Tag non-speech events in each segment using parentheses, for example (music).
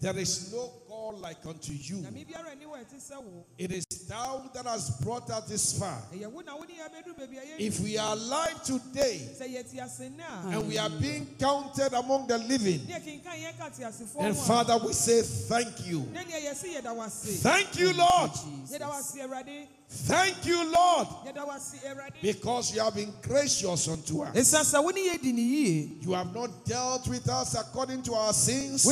There is no God like unto you. nyame biara ni wɔ ɛte sɛ wo. It is thou that has brought us this far. ɛyɛ wo na wode yɛbɛduru baabi a yɛ If we are alive today sɛ yɛte ase ne a and we are being counted among the living, ne yɛkenkan yɛn ka te asefoɔ and Father, we say thank you. ne neɛ yɛse yɛda wo ase Thank you, Lord. yɛda wo ase awurade. Thank you, Lord, yɛda wo ase because you have been gracious unto us. ɛsiane sɛ wo ne yɛdi You have not dealt with us according to our sins,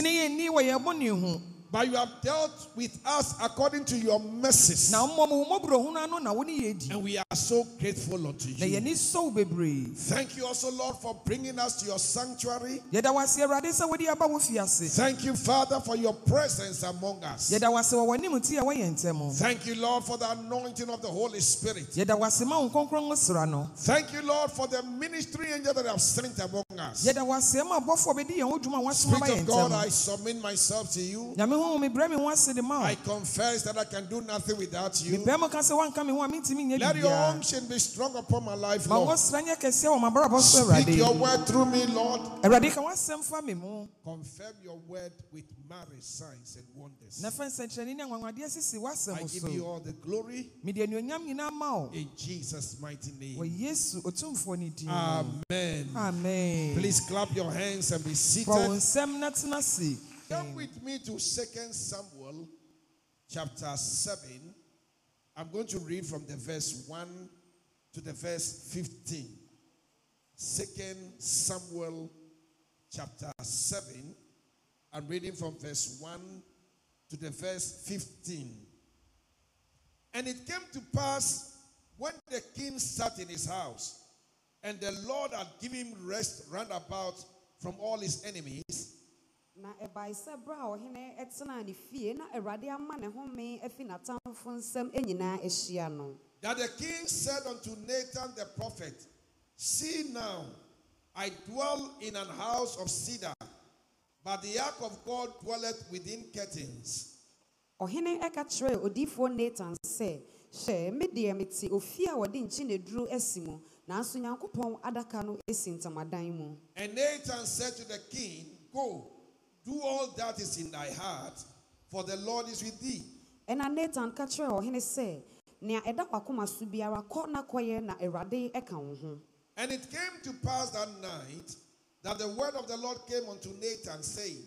wo ne yɛnni wɔ yɛn bɔne ho but you have dealt with us according to your mercies. na mmom wo mmɔborɔhunu ano na wo And we are so grateful unto na you. yɛni sɔ wo bebree Thank you also, Lord, for bringing us to your sanctuary. yɛda wo ase awurade sɛ wode aba wo fie ase Thank you, Father, for your presence among us. yɛda wo ase wɔ w'anim te a wɔyɛ ntɛm Thank you, Lord, for the anointing of the Holy Spirit. yɛda wo ase ma wo nkronkron ngo sra no Thank you, Lord, for the ministry angel that have sent among us. yɛda wo ase ma abɔfoɔ bɛdi yɛn ho dwuma a wɔasoma Spirit of God, I submit myself to you. Nyame ho mebrɛ me ho ase de ma wo I confess that I can do nothing without you. mepɛ mu ka sɛ woanka me ho a mentimi nyɛ Let your biribiaa unction be strong upon my life, ma Lord. wɔsra nyɛ kɛseɛ wɔ mabrabɔ so Speak your awurade word through me, Lord. awurade ka woasɛm fa me mu Confirm your word with marriage signs and wonders. na fa nsɛnkyerɛnne ne anwanwadeɛ sisi I woasɛm give you so all the glory mede anuonyam nyinaa ma wo in Jesus' mighty wɔ name. yesu otumfoɔ ne din Amen. amen Please clap your hands and be fa wo seated. Nsɛm na tena se Come with me to 2 Samuel chapter 7. I'm going to read from the verse 1 to the verse 15. 2 Samuel chapter 7. I'm reading from verse 1 to the verse 15. And it came to pass when the king sat in his house, and the Lord had given him rest round about from all his enemies, na ɛbae sɛ berɛ a ɔhene ɛtenaa ne fie na awurade ama ne home afi n'atamfo nsɛm nyinaa ahyia no that the king said unto Nathan the prophet, See now, I dwell in an house of cedar, but the ark of God dwelleth within curtains. ɔhene ɛka kyerɛɛ odiyifoɔ natan sɛ hwɛ me deɛ mete ofie a wɔde nkyeneduro asi mu nanso nyankopɔn adaka no asi ntamadan mu And Nathan said to the king, Go, do all that is in thy heart, for the Lord is with thee. ɛna natan ka kyerɛɛ ɔhene sɛ nea ɛda w'akoma so biara kɔ na kɔyɛ na awurade ɛka wo ho And it came to pass that night that the word of the Lord came unto Nathan, saying,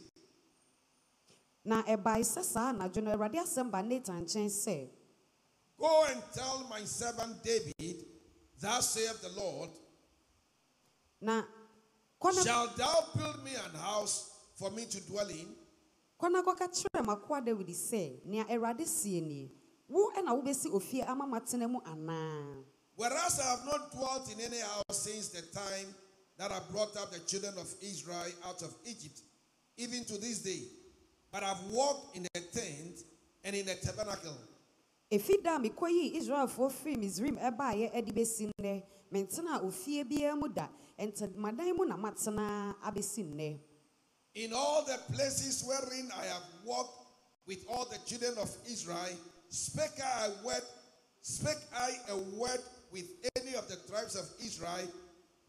na ɛbae sɛ saa anadwo no awurade asɛm ba natan nkyɛn sɛ Go and tell my servant David, Thus saith the Lord, na kɔ na Shalt thou build me an house for me to dwell in? kɔ na kɔka kyerɛ m'akoa dawid sɛ nea awurade sie nie wo ɛna wobɛsi ofie ama matena mu anaa Whereas I have not dwelt in any house since the time that I brought up the children of Israel out of Egypt, even to this day, but I've walked in a tent and in a tabernacle. ɛfi da mekɔyii israelfoɔ firi misraim ɛbaeɛ ade bɛsi nnɛ mentena ofie biara mu da ntamadan mu na matena abɛsi nnɛ In all the places wherein I have walked with all the children of Israel, spake I a word, spake I a word with any of the tribes of Israel,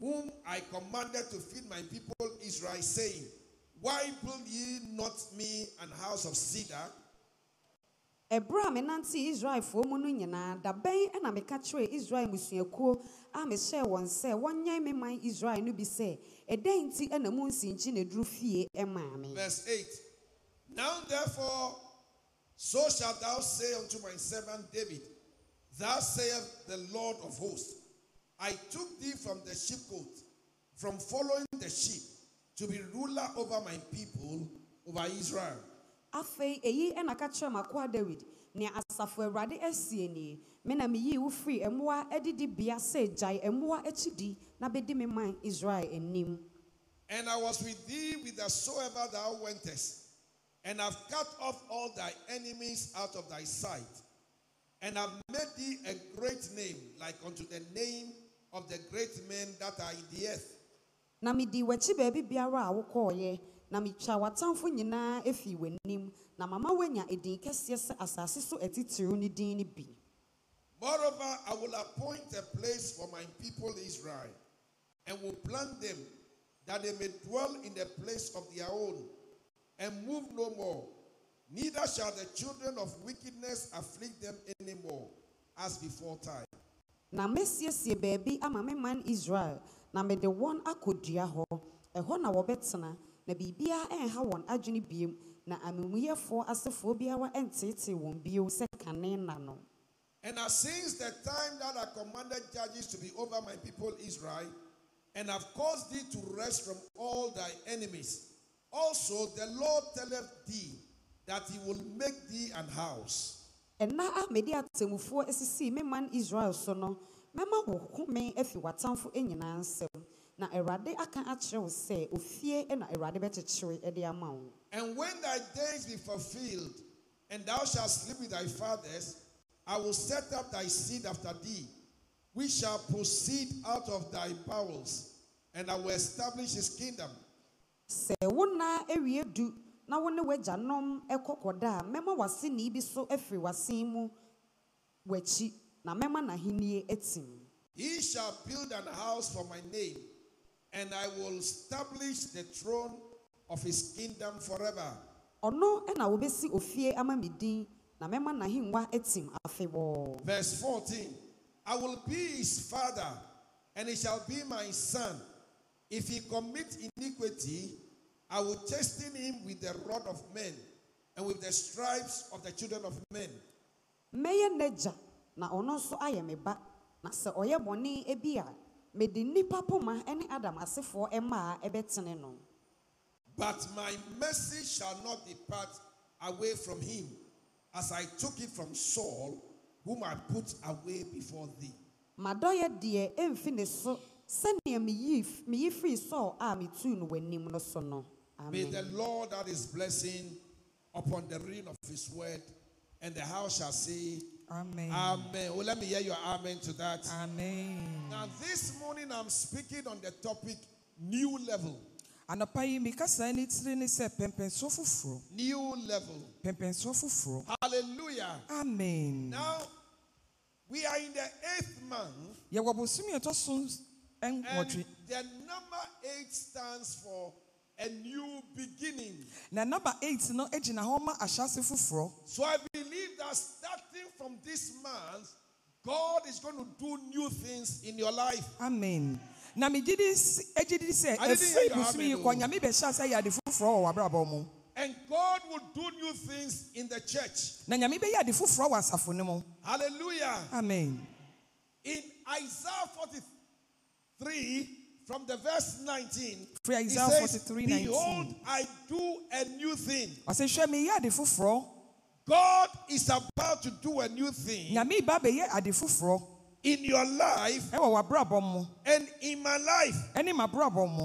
whom I commanded to feed my people Israel, saying, Why build ye not me an house of cedar? Ɛberɛ a menante israelfoɔ mu no nyinaa da bɛn ɛna meka kyerɛɛ israel mmusuakuo a mehyɛɛ wɔn sɛ wɔnyɛn me man israel no bi sɛ ɛdɛn nti ɛna mu nsinkyi na duru fie ɛmaa me Verse 8 Now therefore, so shalt thou say unto my servant David, Thus saith the Lord of hosts, I took thee from the sheepcote, from following the sheep, to be ruler over my people, over Israel. Afei eyi ɛna ka kyerɛ m'akoa david nea asafo awurade asie nie me na meyii wo firi mmoa adidibea sɛ gyae mmoa akyidi na bɛdi me man israel anim And I was with thee with whithersoever thou wentest, and I have cut off all thy enemies out of thy sight, and I have made thee a great name, like unto the name of the great men that are in the earth. na medi w'akyi baabi biara a wokɔɔeɛ na metwa w'atamfo nyinaa efi w'anim. Na mama woanya edin kɛseɛ sɛ asase so atitiriw ne din no bi. Moreover, I will appoint a place for my people Israel, and will plant them, that they may dwell in the place of their own, and move no more. Neither shall the children of wickedness afflict them any more, as before time. na mɛsiesie baabi ama me man israel. Na mede wɔn akɔdua hɔ. Ɛhɔ na wɔbɛtena na biribiara ɛnha wɔn adwene biem na amumuyɛfoɔ asefoɔ biara ɛnteetee wɔn bio sɛ kane nna no. And as since the time that I commanded judges to be over my people Israel, and have caused thee to rest from all thy enemies, also the Lord telleth thee that he will make thee an house. ɛna a ah, mede atemmufoɔ asisii eh, me man israel so no mɛma wo home afi eh, w'atamfo eh, nyinaa nsam na awurade aka akyerɛ sɛ ofie na awurade bɛkyekyere de ama wo And when thy days be fulfilled, and thou shalt sleep with thy fathers, I will set up thy seed after thee, which shall proceed out of thy bowels, and I will establish his kingdom. sɛ wo nna awie du na wo ne w'agyanom kɔ kɔda a mɛma w'aseni bi so afiri w'asen mu w'akyi na mɛma n'ahennie atim He shall build an house for my name, and I will establish the throne of his kingdom forever. na wobɛsi ofie ama me din na mɛma n'ahengua atim afebɔɔ Verse 14 I will be his father, and he shall be my son. If he commit iniquity, I will chasten him with the rod of men and with the stripes of the children of men. n'agya na ɔno nso ayɛ me ba na sɛ ɔyɛ bɔne bi a mede nnipa poma ne adam asefoɔ mmaa ɛbɛtene no. But my mercy shall not depart away from him, as I took it from Saul, whom I put away before thee. madɔyɛ deɛ ɛmfi ne so sɛnea meyi meyi firi sɔɔ a metuu no w'anim no so no. May the Lord add his blessing upon the reading of his word, and the house shall say, Amen. Amen. Well, let me hear your amen to that. Amen. Now, this morning I'm speaking on the topic new level. Anɔpa yi mi kasa ne tiri ne sɛ pɛmpɛnso foforɔ. New level. Pɛmpɛnso foforɔ. Hallelujah. Amen. Now, we are in the eighth month, Yɛwɔ bosomi ɛtɔ so and the number eight stands for a new beginning. Na number eight no gyina hɔ ma ahyɛase foforɔ. So I believe that starting from this month, God is going to do new things in your life. Amen. Na megye di s- agye di sɛ I didn't hear efiri bosomi yi kɔ nyame bɛhyɛ sɛ yɛ ade foforɔ wɔ w'abrabɔ mu. And God will do new things in the church. Na nyame bɛyɛ ade foforɔ wɔ asafo mu. Hallelujah. Amen. In Isaiah 43, from the verse 19, Free it Isaiah says, 43, 19. Behold, I do a new thing. I Ɔsɛ hwɛ meyɛ ade foforɔ. God is about to do a new thing Nyame ba bɛyɛ ade in your life ɛwɔ w'abrabɔ mu and in my life.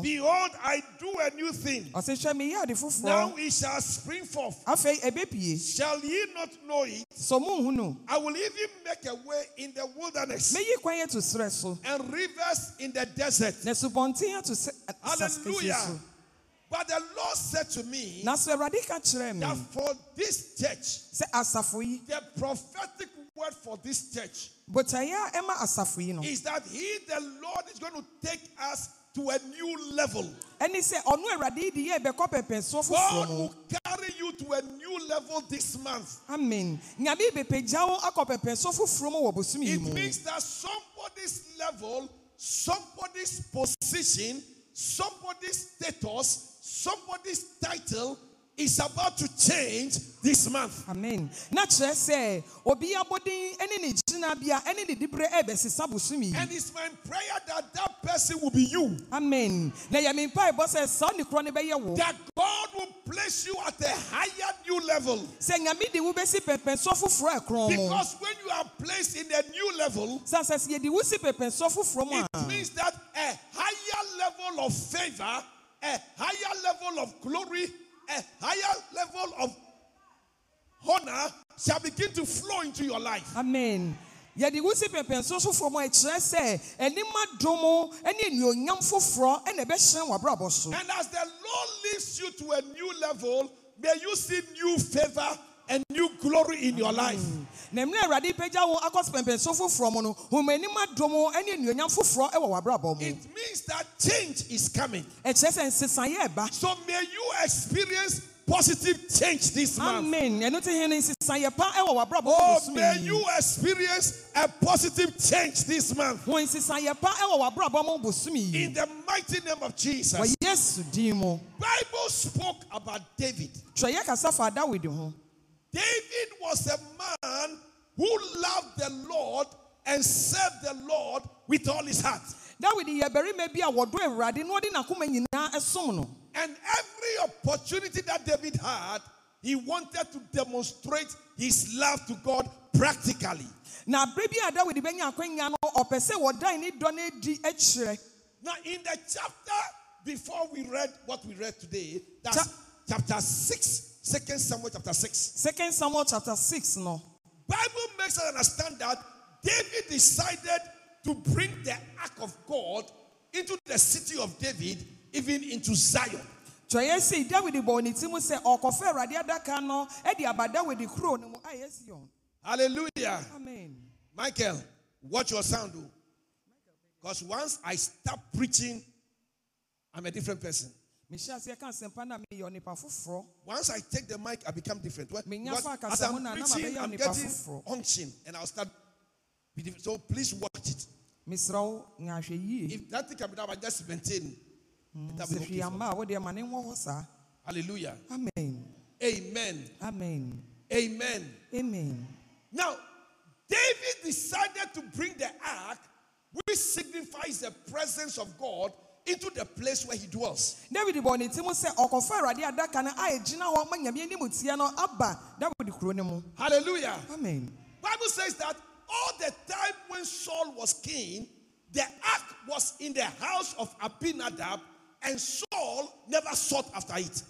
Behold, I do a new thing. Ɔsɛ hwɛ meyɛ ade Now it shall spring forth. Shall ye not know it? Sɔ mo nhu no. I will even make a way in the wilderness Meyi kwan ato serɛ so. and rivers in the desert. Hallelujah. But the Lord said to me Na so Awurade ka that for this church, sɛ asafo yi, the prophetic word for this church botaeɛ a ɛma asafo is that He, the Lord, is going to take us to a new level. ɛne sɛ ɔno Awurade yi de yɛ bɛkɔ pɛpɛnsoɔ God will carry you to a new level this month. Amen. Nyame bɛpagya wo akɔ pɛpɛnsoɔ foforɔ mu wɔ bosom yi It means that somebody's level, somebody's position, somebody's status, somebody's title is about to change this month. Amen. Na kyerɛ sɛ obi abɔden ne ne gyinabea ne ne diberɛ ɛbɛsesa bosom yi. And it's my prayer that that person will be you. Amen. Na yɛ me mpaebɔ sɛ saa ne korɔ no bɛyɛ wo. That God will place you at a higher new level. Sɛ nyame de wo bɛsi pɛpɛnsoɔ foforɔ a ɛkorɔn mu. Because when you are placed in a new level, Sɛ sɛ yɛde wo si pɛpɛnsoɔ foforɔ mu it means that a higher level of favor, a higher level of glory, a higher level of honor shall begin to flow into your life. Amen. Yɛde wo si pɛpɛnsoɔ foforɔ mu ɛkyerɛ sɛ anim adom ne anuonyam foforɔ ɛna ɛbɛhyerɛn w'abrabɔ so. And as the Lord leads you to a new level, may you see new favor a new glory in your life. na mmerɛ awurade pagya wo akɔ pɛmpɛnso foforɔ mu no hom anim adom ne anuonyam foforɔ wɔ w'abrabɔ mu It means that change is coming. ɛkyerɛ sɛ nsesaeɛ ɛba So may you experience positive change this month. amen ɛno te he no nsesaeɛ pa wɔ w'abrabɔ mu Oh, may you experience a positive change this month. ho nsesaeɛ pa wɔ w'abrabɔ mu bosom yi In the mighty name of Jesus. din Bible spoke about David. David was a man who loved the Lord and served the Lord with all his heart. dawid yɛ barima bi a wɔdɔ awurade na ɔde n'akoma nyinaa som no And every opportunity that David had, he wanted to demonstrate his love to God practically. na berɛ bi a dawid bɛnya akwanya no ɔpɛ sɛ wɔdan ne dɔ no adi akyerɛ Now, in the chapter before we read what we read today, that's Cha- chapter 6, 2 Samuel chapter 6. second samuel chapter 6 no Bible makes us understand that David decided to bring the ark of God into the city of David, even into Zion. twerɛyɛ sei dawid bɔɔ ne ti mu sɛ ɔkɔfa awurade adaka no de aba dawid kuro no mu ayɛ sion Hallelujah. amen Michael, watch your sound, though. Because once I start preaching, I'm a different person. Mehyɛ aseɛ ka asɛmpa no a meyɛ onipa foforɔ Once I take the mic, I become different. Well, Menya as I'm preaching, I'm getting unction and I'll start. So please watch it. mesrɛ wo nyahwɛ yie If nothing can be done, I just maintain. Hmm, be okay hwee for me. amma a wodeɛ ma ne nwɔ hɔ saa Hallelujah. amen Amen. amen Amen. amen Now, David decided to bring the ark, which signifies the presence of God, into the place where he dwells. david bɔɔ ne ti mu sɛ ɔkɔfa awurade adaka no a ɛgyina hɔ ma nyame anim tie no aba dawid kuro no mu Hallelujah. amen Bible says that all the time when Saul was king, the ark was in the house of Abinadab, and Saul never sought after it.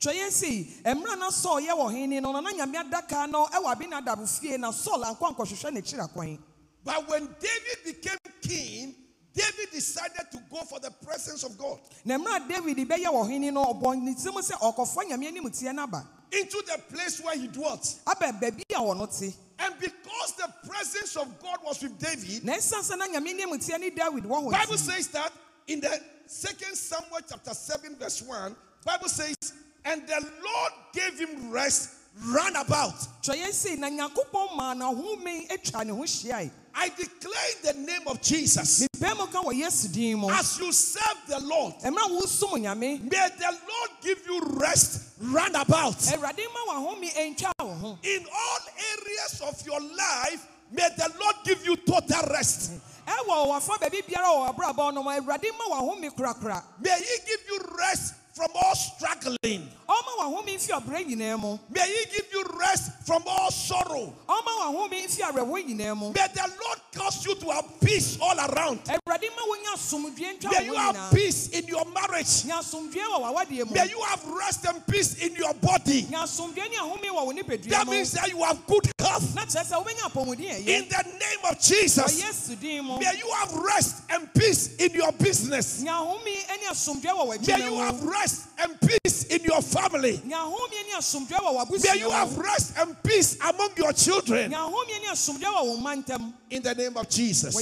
twerɛyɛ sei mmerɛ na saul yɛ wɔ hene no no na nyame adaka no ɛwɔ abinadab fie na saul ankɔ ankɔhwehwɛ n'akyiri akwan But when David became king, David decided to go for the presence of God. Na mmerɛ a david bɛyɛ wɔ hene no ɔbɔ ne ti mu sɛ ɔkɔfa nyame anim tie no aba into the place where he dwelt. aba baabi a wɔno te. And because the presence of God was with David, na ɛsiane sɛ na nyame anim tie ne david Bible says that in the second Samuel chapter 7, verse 1, Bible says, and the Lord gave him rest round about. twerɛyɛ sei na nyankopɔn maa no ahome atwa ne ho hyiae I declare the name of Jesus, mepɛ mu ka wɔ yesu din mu as you serve the Lord, mmerɛ a wosom nyame may the Lord give you rest round about. awurade ma wahome ɛntwa wo ho In all areas of your life, may the Lord give you total rest. ɛwɔ wafa baabi biara wɔ w'abrabɔ no mu awurade ma wahome korakora May He give you rest from all struggling. ɔma wahome mfi ɔbrɛ nyinaa mu May He give you rest from all sorrow. ɔma wahome mfi awerɛhoɔ nyinaa mu May the Lord cause you to have peace all around. awurade ma wonya asomdwe ntwa May you have peace in your marriage. nya asomdwe wɔ w'awadeɛ mu May you have rest and peace in your body. nya asomdwe ne ahome wɔ wo nipadua That means that you have good health. na kyerɛ sɛ wobɛnya apɔmuden ɛyɛ In the name of Jesus. yesu din mu May you have rest and peace in your business. nya ahome ne asomdwe wɔ May you have rest and peace in your family. nya ahome ne asomdwe wɔ May you have rest and peace among your children. nya ahome ne asomdwe wɔ wo mma ntam In the name of Jesus.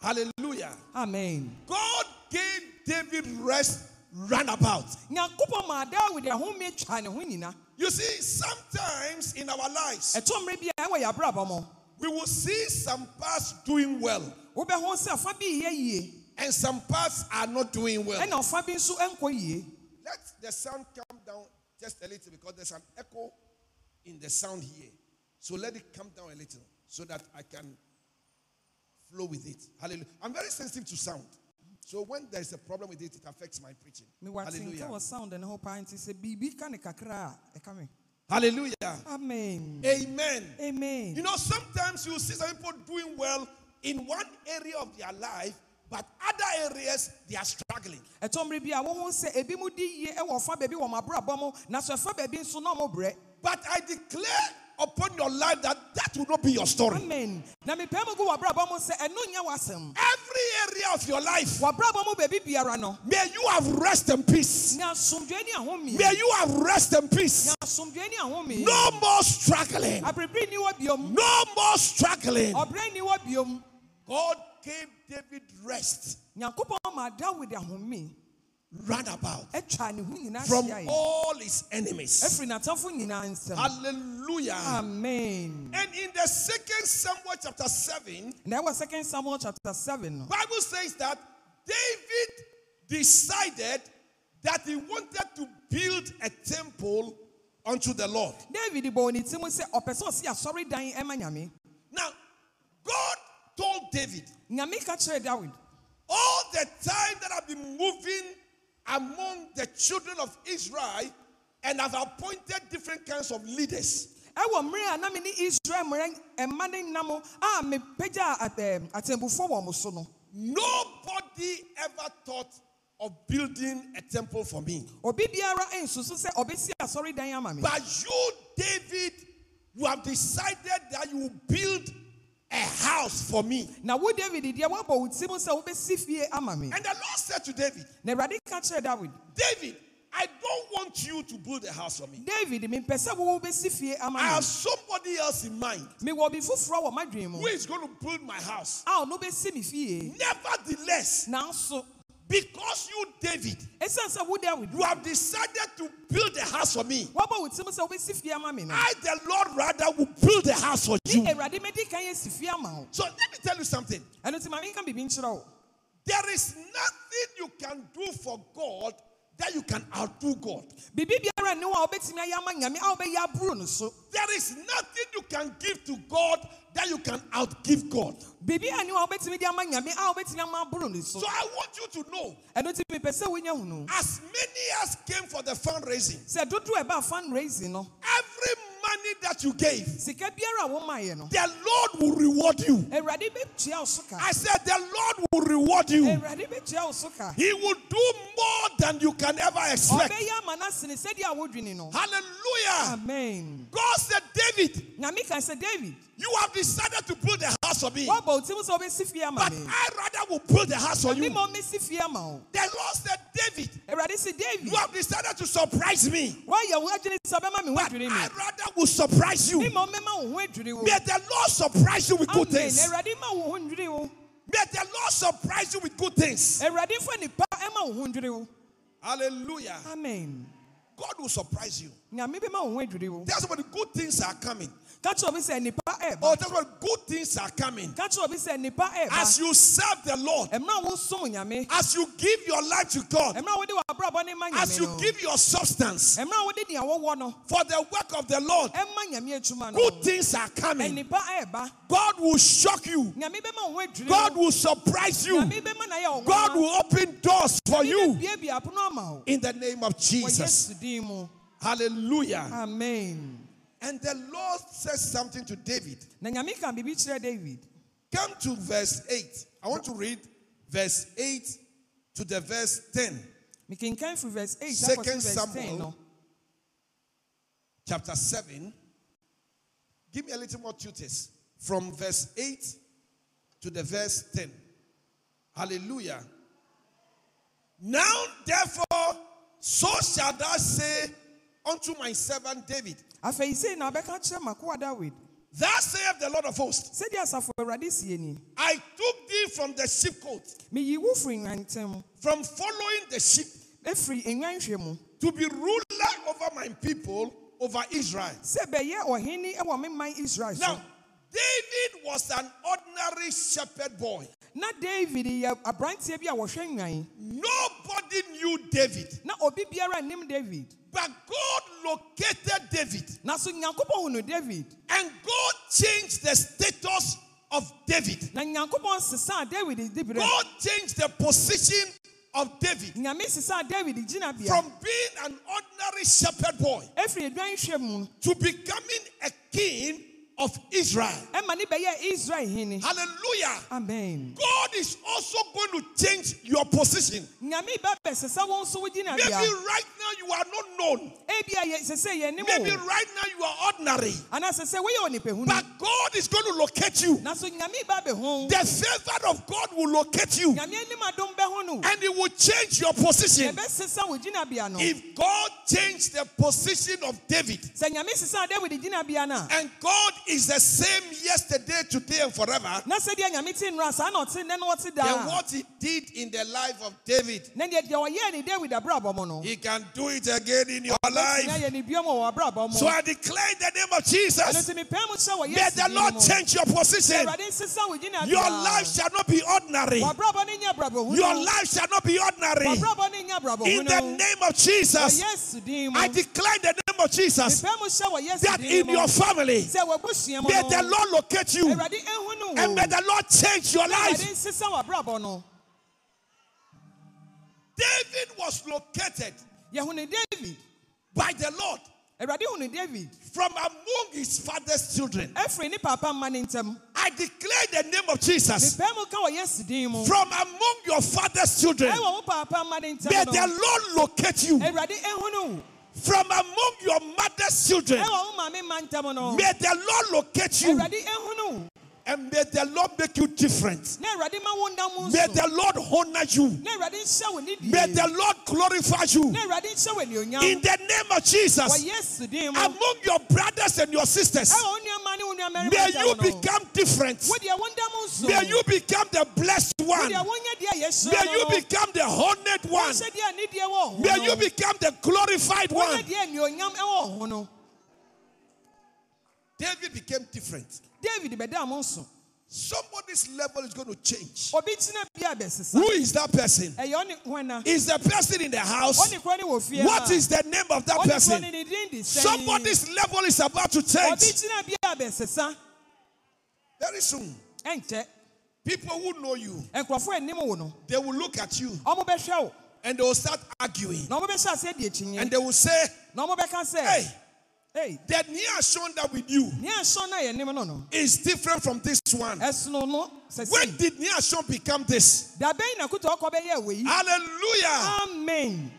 Hallelujah. amen God gave David rest roundabout. nyankopɔn maa dawid ahome twa ne ho nyina You see, sometimes in our lives, ɛtɔ mmerɛ bi a ɛwɔ yɛ abrabɔ mu we will see some parts doing well wobɛho sɛ ɔfa bi yɛ yie and some parts are not doing well. ɛna ɔfa bi nso ɛnkɔ yie Let the sound come down just a little because there's an echo in the sound here. So let it come down a little so that I can flow with it. Hallelujah. I'm very sensitive to sound. So when there's a problem with it, it affects my preaching. Hallelujah. wɔ sound ne ho paa nti sɛ biribi ka ne kakra a ɛka Hallelujah. amen Amen. amen You know, sometimes you see some people doing well in one area of their life, but other areas they are struggling. ɛtɔ bi a wohu sɛ ebi mu di yie ɛwɔ ɔfa baabi wɔ mo abrabɔ mu na so ɛfa baabi nso na ɔmo brɛ But I declare upon your life that that will not be your story. amen na mepɛ mu gu w'abrabɔ mu sɛ ɛno nyɛ w'asɛm Every area of your life, w'abrabɔ mu baabi biara no may you have rest and peace. ne asomdwoe ne ahomie May you have rest and peace. ne asomdwoe ne ahomie No more struggling. aberɛbere ni wɔ biom No more struggling. ɔbrɛ ni wɔ biom God gave David rest. Nyankopɔn ma dawid ahome. Roundabout atwa ne ho nyinaa from all his enemies. ɛfiri n'atamfo nyinaa nsɛm Hallelujah. amen. And in the second Samuel chapter 7, na ɛwɔ second samuel chapter 7 Bible says that David decided that he wanted to build a temple unto the Lord. david bɔɔ ne ti mu sɛ ɔpɛ sɛ ɔsi asɔredan ɛma Now, God told David, nyame ka kyerɛɛ dawid all the time that I've been moving among the children of Israel and I've appointed different kinds of leaders. ɛwɔ mmerɛ a na me ne israel mmerɛ ɛma ne nam a mepagya atɛ- wɔ mo so no Nobody ever thought of building a temple for me. obi biara nsusu sɛ ɔbɛsi asɔredan ama me But you, David, you have decided that you will build a house for me. na wo david deɛ woabɔ wo ti mu sɛ fie ama me And the Lord said to David, na awurade ka kyerɛ dawid David, I don't want you to build a house for me. david mempɛ sɛ wo wobɛsi fie ama I have somebody else in mind mewɔ bi foforɔ wɔ m'adwene mu who is going to build my house. a ɔno bɛsi me fie Nevertheless, now nanso because you, David, ɛsiane sɛ wo you have decided to build a house for me, woabɔ wo ti mu sɛ wobɛsi fie ama I, the Lord, rather will build a house for you. ne awurade mɛdi kan yɛsi fie ama wo. So let me tell you something. ɛno nti ma menka biribi nkyerɛ wo. There is nothing you can do for God that you can outdo God. biribi biara nne hɔ a wobɛtumi ayɛ ama nyame a wobɛyɛ aboro no so There is nothing you can give to God that you can outgive God. biribi a nne hɔ a wobɛtumi de ama nyame a wobɛtumi ama aboro no so I want you to know ɛno nti mepɛ sɛ wonya hu no as many as came for the fundraising, sɛ dodoɔ a ɛbaa fundraising no every money that you gave, sika biara a womaeɛ no the Lord will reward you. awurade bɛtua wo so ka I said, The Lord will reward you. awurade bɛtua wo so ka He will do more than you can ever expect. ɔbɛyɛ ama no asene sɛdeɛ a wodwene no Hallelujah. amen God said, David, nyame ka sɛ david you have decided to build a house for me, woabɔ wo ti mu sɛ wobɛsi fie but I rather will build a house for you. ma ɔmɛsi fie ama wo The Lord said, David, awurade sɛ david you have decided to surprise me, woayɛ wo adwene sɛ ɔbɛma me ho but I rather will surprise you. ma ɔmɛma wo ho May the Lord surprise you with good things. awurade ma wo ho ndwene wo May the Lord surprise you with good things. awurade fa nipa ɛma wo ho ndwene Hallelujah. amen God will surprise you. nyame bɛma wo ho adwene wo That's what the good things are coming. Kyerɛ obi sɛ nipa Oh, that's what good things are coming. kyerɛ obi sɛ nipa As you serve the Lord, ɛmmerɛ a wosom nyame as you give your life to God, ɛmmerɛ a wode w'abrabɔ ne ma as you give your substance ɛmmerɛ a wode nea wɔwɔ no for the work of the Lord, ɛma nyame adwuma no good things are coming. God will shock you. nyame bɛma wo ho adwene God will surprise you. nyame bɛma na yɛ wo God will open doors for you biebie apono ama wo in the name of Jesus. yesu din mu Hallelujah. amen And the Lord says something to David. na nyame ka david Come to verse 8. I want to read verse 8 to the verse 10. mekenkan firi verse 8 Second akɔsi verse 10 Samuel. chapter 7. Give me a little more tutors. From verse 8 to the verse 10. Hallelujah. Now, therefore, so shall thou say unto my servant David, afei sei na wobɛka kyerɛ makoa dawid Thus saith the Lord of hosts, sɛdeɛ asafo awurade sie ni. I took thee from the sheepcote, meyi wo firi nwantam from following the sheep, ɛfiri nwanhwɛ mu. to be ruler over my people, over Israel. sɛ bɛyɛ ɔhene wɔ me man israel so. Now, David was an ordinary shepherd boy. Na david yɛ aberanteɛ bi a wɔhwɛ nwan. Nobody knew David, na obi biara nnim david. But God located David, na so nyankopɔn hunu david. And God changed the status of David. na nyankopɔn sesaa david God changed the position of David. Nyame sesaa david from being an ordinary shepherd boy ɛfiri dwanhwɛ mu. to becoming a king of Israel. Hallelujah. amen God is also going to change your position. nyame ba bɛsesa wɔn nso wo Maybe right now you are not known. ebia yɛ sɛ sɛ yɛnim Maybe right now you are ordinary. anaasɛ sɛ woyɛ onipahunu But God is going to locate you. na so nyame ba bɛho The favor of God will locate you. nyame anim adom bɛho no And it will change your position. yɛbɛsesa wo gyinabea no If God changed the position of David, sɛ nyame sesa david gyinabea no a and God is the same yesterday, today, and forever, na sɛdeɛ nyame te nnora saa na ɔte nnɛ na ɔte then what he did in the life of David, na deɛ deɛ ɔyɛɛ ne david abrabɔ mu no he can do it again in your life. yɛ ne biom wɔ w'abrabɔ mu. So I declare in the name of Jesus, nti mepɛ mu hyɛ wɔ may the Lord change your position. awurade nsesa wo gyinabea Your life shall not be ordinary. w'abrabɔ no nyɛ abrabɔhunu Your life shall not be ordinary. w'abrabɔ no nyɛ In the name of Jesus, yesu din mu. I declare in the name of Jesus mepɛ mu hyɛ wɔ yesu that in your family, sɛ wɔabusua mu may the Lord locate you. Awurade ɛhu no. And may the Lord change your life. nsesa w'abrabɔ no. David was located david. by the Lord awurade hunu david. from among his father's children. ɛfiri ne papa mma I declare the name of Jesus. Mepɛ mu ka wɔ yesu din mu. From among your father's children. ɛwɔ wo papa mma ne May the Lord locate you awurade ɛhu no wo from among your mother's children. ɛwɔ wo maame mma ntam no May the Lord locate you awurade ɛhu no wo and may the Lord make you different. na awurade ma wo nda mu May the Lord honor you. na awurade nhyɛ wo nidie May the Lord glorify you na awurade nhyɛ wo anuonyam in the name of Jesus. yesu din mu Among your brothers and your sisters, ɛwɔ wo nuamaa ne wo nuamarima may you become different. wo deɛ wo nda mu nso May you become the blessed one. deɛ wonyɛ deɛ yɛhyɛ May you become the honored one. wɔnhyɛ deɛ nidie wɔ ho May you become the glorified one. deɛ anuonyam ɛwɔ David became different. David bɛda mo nso Somebody's level is going to change. obi tena bi a bɛsesa Who is that person? ɛyɛ ɔne hɔna Is the person in the house? ɔne korɔ ne wɔ fie What is the name of that person? ne ne din de sɛn Somebody's level is about to change tena bi a bɛsesa very soon. People who know you, nkurɔfoɔ anim wo no they will look at you ɔmo bɛhwɛ wo and they will start arguing. na ɔmo bɛhyɛ aseɛ di akyinnye And they will say, na ɔmo bɛka sɛ Hey, the near shown that with you nea ɛsɔn no a yɛnim no no is different from this one. ɛsono no sɛ When did near shown become this? dabɛn na kuta ɔkɔ bɛyɛ awɔ yi Hallelujah. amen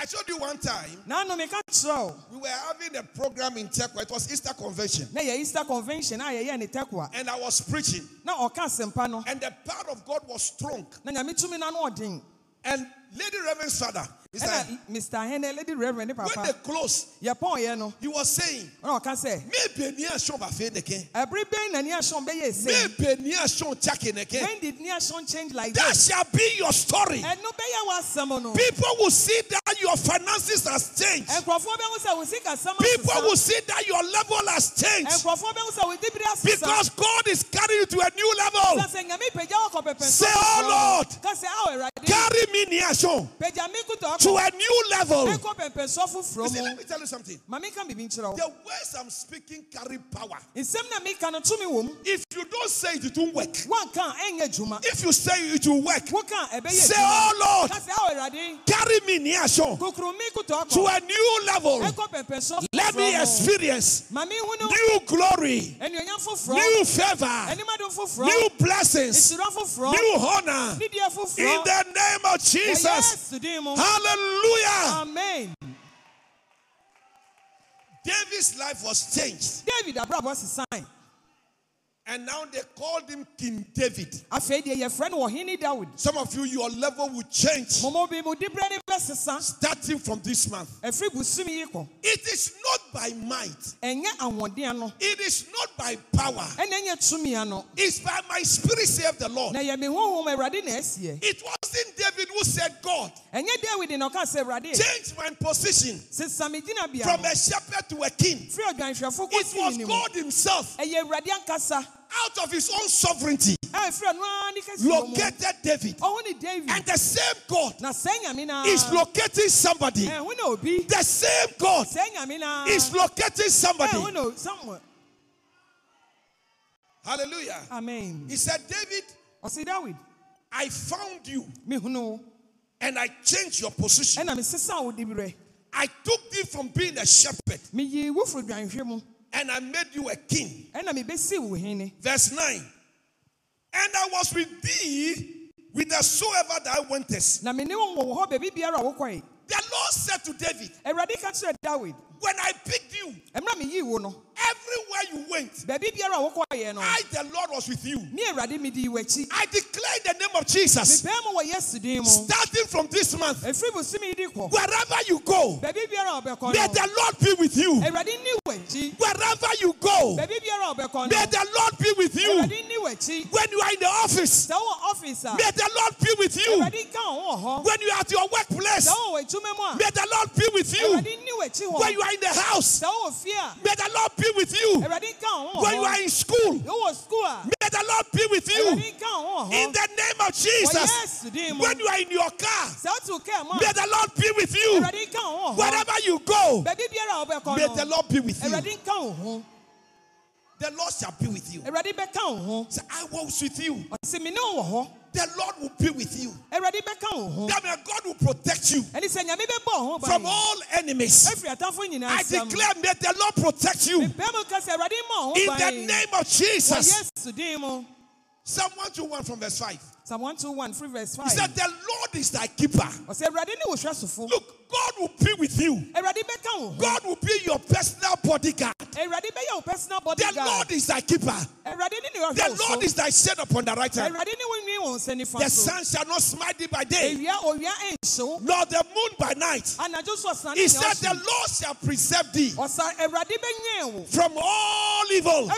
I showed you one time, na ano meka kyerɛ wo we were having a program in Tarkwa. It was Easter Convention. easter convention a yɛyɛ ne tɛkoa And I was preaching. na ɔka asɛmpa no And the power of God was strong. na nyame tumi no ano And Lady Reverend's father, Mr. ɛna mr hene lady reverend ne when they papa closed, yɛpɔnyɛ no he was saying, na ɔka sɛ Maybe near shown Bafeneke. ɛbere bɛn na neahyɛn bɛyɛ sɛ Maybe near shown Chakineke. when did neahyɛn change like That that shall be your story. ɛno bɛyɛ w'asɛm no People will see that your finances has changed. And nkurɔfoɔ bɛhu sɛ wo sika sɛm People will see that your level has changed. sɛ wo dibiri asesa Because God is carrying you to a new level. sɛ sɛ nyame pagya wɔkɔ pɛpɛ Say, "Oh, Lord, ka sɛ ao awurade Carry me near shown pagya me kuta to a new level. See, let me tell you something. ma meka biribi nkyerɛ wo The words I'm speaking carry power. nsɛm na meka no tumi wɔ mu If you don't say it, it won't work. woanka a ɛnyɛ adwuma If you say it, it will work. woka a ɛbɛyɛ Say, Oh Lord, ka sɛ ao awurade carry me near shown kokoro me kuta to a new level. Let me experience ma mehu no new glory, new favor, new blessings, new honor. In the name of Wɔ Jesus. Hallelujah. amen David's life was changed. david abrabɔ sesan And now they called him King David. afei deɛ yɛfrɛ no ɔhene dawid Some of you, your level will change mɔmɔ bi mu diberɛ ne bɛsesa starting from this month. ɛfiri busum yi kɔ It is not by might, ɛnyɛ ahoɔden no it is not by power, ɛna ɛnyɛ tumi ano. It's by my spirit, save the Lord. na yɛ me honhom awurade na asiɛ It wasn't David who said, God, ɛnyɛ david na ɔka sɛ awurade change my position sesa me gyina bia from a shepherd to a king. It was God Himself, ɛyɛ awurade ankasa out of His own sovereignty, a ɛfiri ɔno ara ne kɛsi wɔ located David. david. And the same God na sɛ nyame naa is locating somebody. ɛho na obi? The same God sɛ nyame naa is locating somebody. Hallelujah. amen. He said, David, ɔsi dawid I found you and I changed your position. ɛna mesesa wo diberɛ I took thee from being a shepherd meyii wo firi dwanhwɛ mu and I made you a king. ɛna mebɛsi wo hene Verse 9. And I was with thee whithersoever thou wentest. na mene wo wɔ hɔ baabi biara a wokɔe The Lord said to David, awurade ka kyerɛ dawid When I picked you, ɛmra meyii wo no. everywhere you went, baabi biara a wokɔeɛ no I, the Lord, was with you. me awurade medi wo akyi. I declare the name of Jesus, mepɛɛ mu wɔ yesu din mu. Starting from this month, ɛfiri bosome yi di kɔ wherever you go, baabi biara a wobɛkɔ may the Lord be with you. awurade nni wo akyi. Wherever you go, baabi biara a wobɛkɔ may the Lord be with you. awurade nni wo akyi. When you are in the office, may the Lord be with you. awurade ka wo When you are at your workplace, sɛ wowɔ adwuma mu a. may the Lord be with you. awurade nni wo akyi When you hɔ are in the house, sɛ wowɔ fie a may the Lord be with you. awurade ka wo When you are in school, wowɔ school a may the Lord be with you. awurade ka wo wɔ In the name of Jesus. mu When you are in your car, sɛ wote kaa mu may the Lord be with you. awurade ka wo wɔ hɔ Wherever you go, baabi biara a wobɛkɔ may the Lord be with you. awurade ka wo ho The Lord shall be with you. awurade bɛka wo ho Say, I was with you. Ɔse mene wo wɔ hɔ The Lord will be with you. awurade bɛka wo ho That means God will protect you ɛne sɛ nyame bɛbɔ wo ho from all enemies. ɛfiri atamfo nyinaa I declare, may the Lord protect you in mepɛ mu ka sɛ awurade ma wo ho the name of Jesus. din mu Psalm 121 from verse 5. Psalm 121 free verse He said, The Lord is thy keeper. ɔsɛ awurade ne wo hwɛsofo Look, God will be with you. God will be your personal bodyguard. awurade bɛyɛ wo personal The Lord is thy keeper. awurade ne ne The Lord is thy shade upon the right hand. awurade ne wo nwi wɔ nsa The sun shall not smite thee by day, nor the moon by night. anadwo so ɔsane He said, The Lord shall preserve thee ɔsa awurade bɛnwɛn wo from all evil.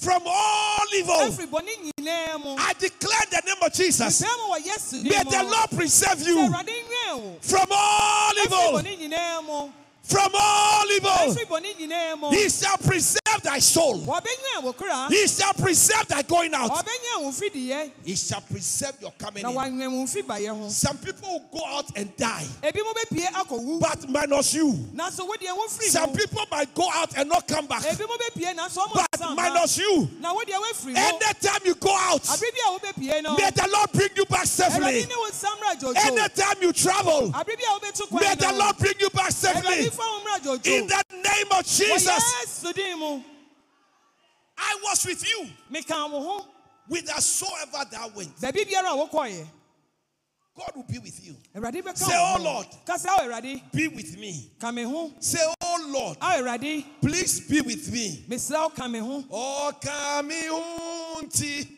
Afiri bɔne nyinaa mu From all evil. afiri bɔne nyinaa mu I declare the name of Jesus. bɛn mu wɔ May the Lord preserve you awurade nwɛn wo from all evil. bɔne nyinaa mu From all evil. afiri bɔne nyinaa mu He shall preserve thy soul. wɔbɛnwɛn wo kra He shall preserve thy going out. wɔbɛnwɛn wo fidiyɛ He shall preserve your coming in. wɔanwɛn wo mfibayɛ ho. Some people will go out and die, ebi mo bɛpie akɔwu but minus you. nanso wodeɛ wofiri Some people might go out and not come back, ebi mo bɛpie but minus you. Anytime you go out, abiri bi a may the Lord bring you back safely. awurade ne wo nsa mmra dwodwo Anytime you travel, abiri bi a wobɛtu may the Lord bring you back safely. fa wo mmra dwodwo In the name of Jesus, yesu din mu I was with you meka wo ho whithersoever thou went. baabi biara a wokɔeɛ God will be with you. Oh say, "Oh Lord." ka sɛ wo awurade Be with me. ka me ho Say, Oh Lord, oh, a awurade please be with me. mesrɛ wo oh, ka me ho Oh, kami unti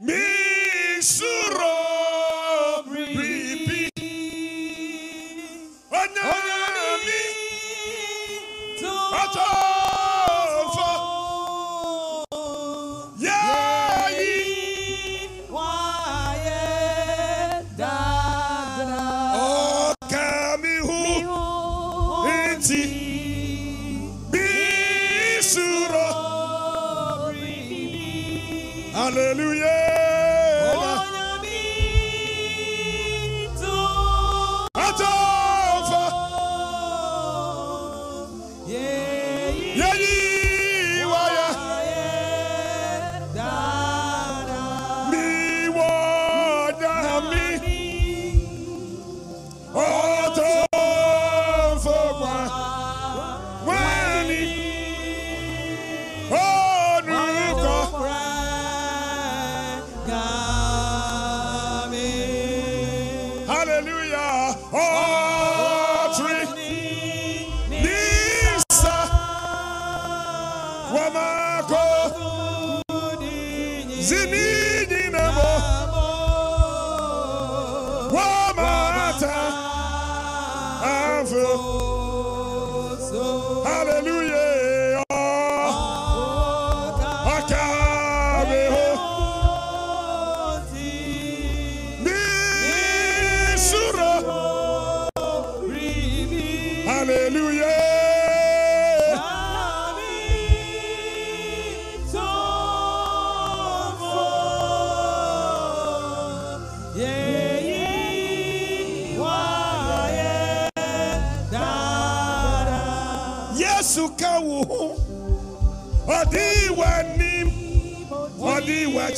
mi suro bribi onyami atofo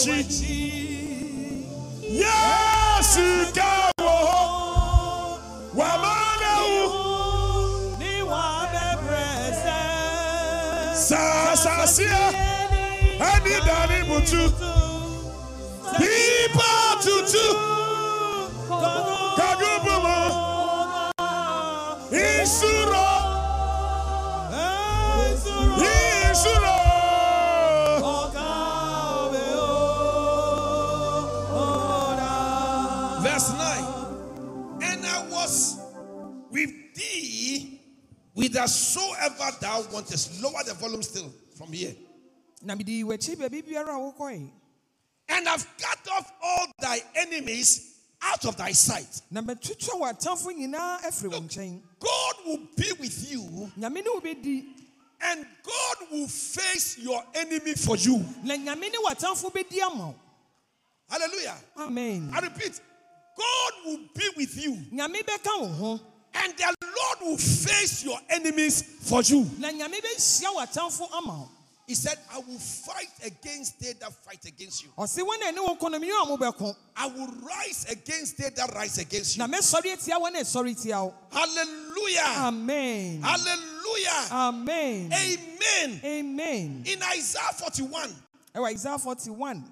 w'akyi yesu ka wo ho w'ama ne wo Sasasia, Ani Dani Mutu, Pipa Tutu, whithersoever thou wantest. Lower the volume still from here. na mede w'akyi baabi biara a wokɔe And I've cut off all thy enemies out of thy sight. na matwitwa w'atamfo nyinaa afiri wo nkyɛn God will be with you, nyame ne wo bɛdi and God will face your enemy for you. na nyame ne w'atamfo bɛdi ama wo Hallelujah. amen I repeat, God will be with you, nyame bɛka wo ho and the Lord will face your enemies for you. na nyame bɛhyia w'atamfo ama wo He said, I will fight against they that fight against you. ɔse wɔn a ɛne wo kɔ no mene a mobɛko I will rise against they that rise against you. na mɛsɔre atia wɔn a ɛsɔre tia wo Hallelujah. amen Hallelujah. amen Amen. amen In Isaiah 41, ɛwɔ isaiah 41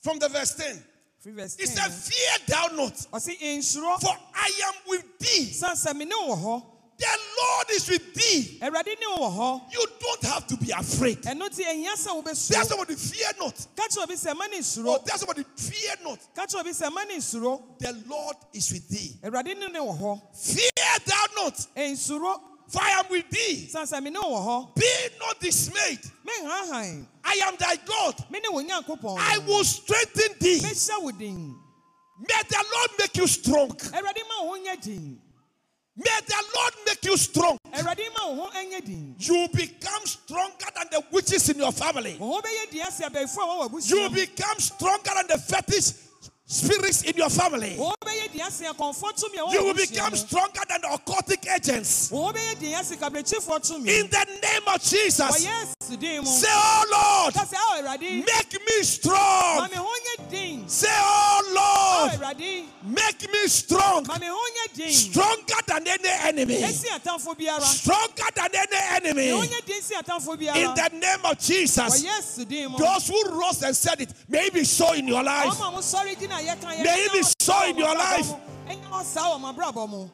from the verse 10, free verse he 10 said, Fear thou not, for I am with thee. san sɛ mene wo wɔ The Lord is with thee. awurade ne wo wɔ hɔ You don't have to be afraid. ɛno nti ɛhia sɛ Tell wobɛsuro somebody, fear not. ka kyerɛ obi sɛ ma ne Or nsuro tell somebody, fear not. ka kyerɛ obi sɛ ma ne nsuro The Lord is with thee. awurade ne ne wɔ Fear thou not, for I am with thee. san sɛ mene wo wɔ hɔ Be not dismayed. menhahan I am thy God. mene wo nyankopɔn I will strengthen thee. mɛhyɛ wo din May the Lord make you strong. awurade ma wo ho nyɛ din May the Lord make you strong. awurade ma wo ho nyɛ din You become stronger than the witches in your family. wo ho bɛyɛ din ase abɛɛfo a wɔwɔ You abusua mu become stronger than the fetish spirits in your family. wo ho bɛyɛ din ase akɔmfo tumi a You will become stronger than the occultic agents. wo ho bɛyɛ din ase kabrekyifoɔ tumi In the name of Jesus. yesu din mu Say, Oh Lord, ka sɛ ao awurade make me strong. Me ho nyɛ din Say, Oh Lord, make me strong. ma me ho nyɛ din Stronger than any enemy. esi atamfo biara Stronger than any enemy. nyɛ din si atamfo In the name of Jesus. yesu din mu Those who rose and said it, may it be so in your life. ɔma mo sɔre gyina yɛka yɛ May it be so in your life. ɛnyɛ ɔsaa wɔ mo abrabɔ mu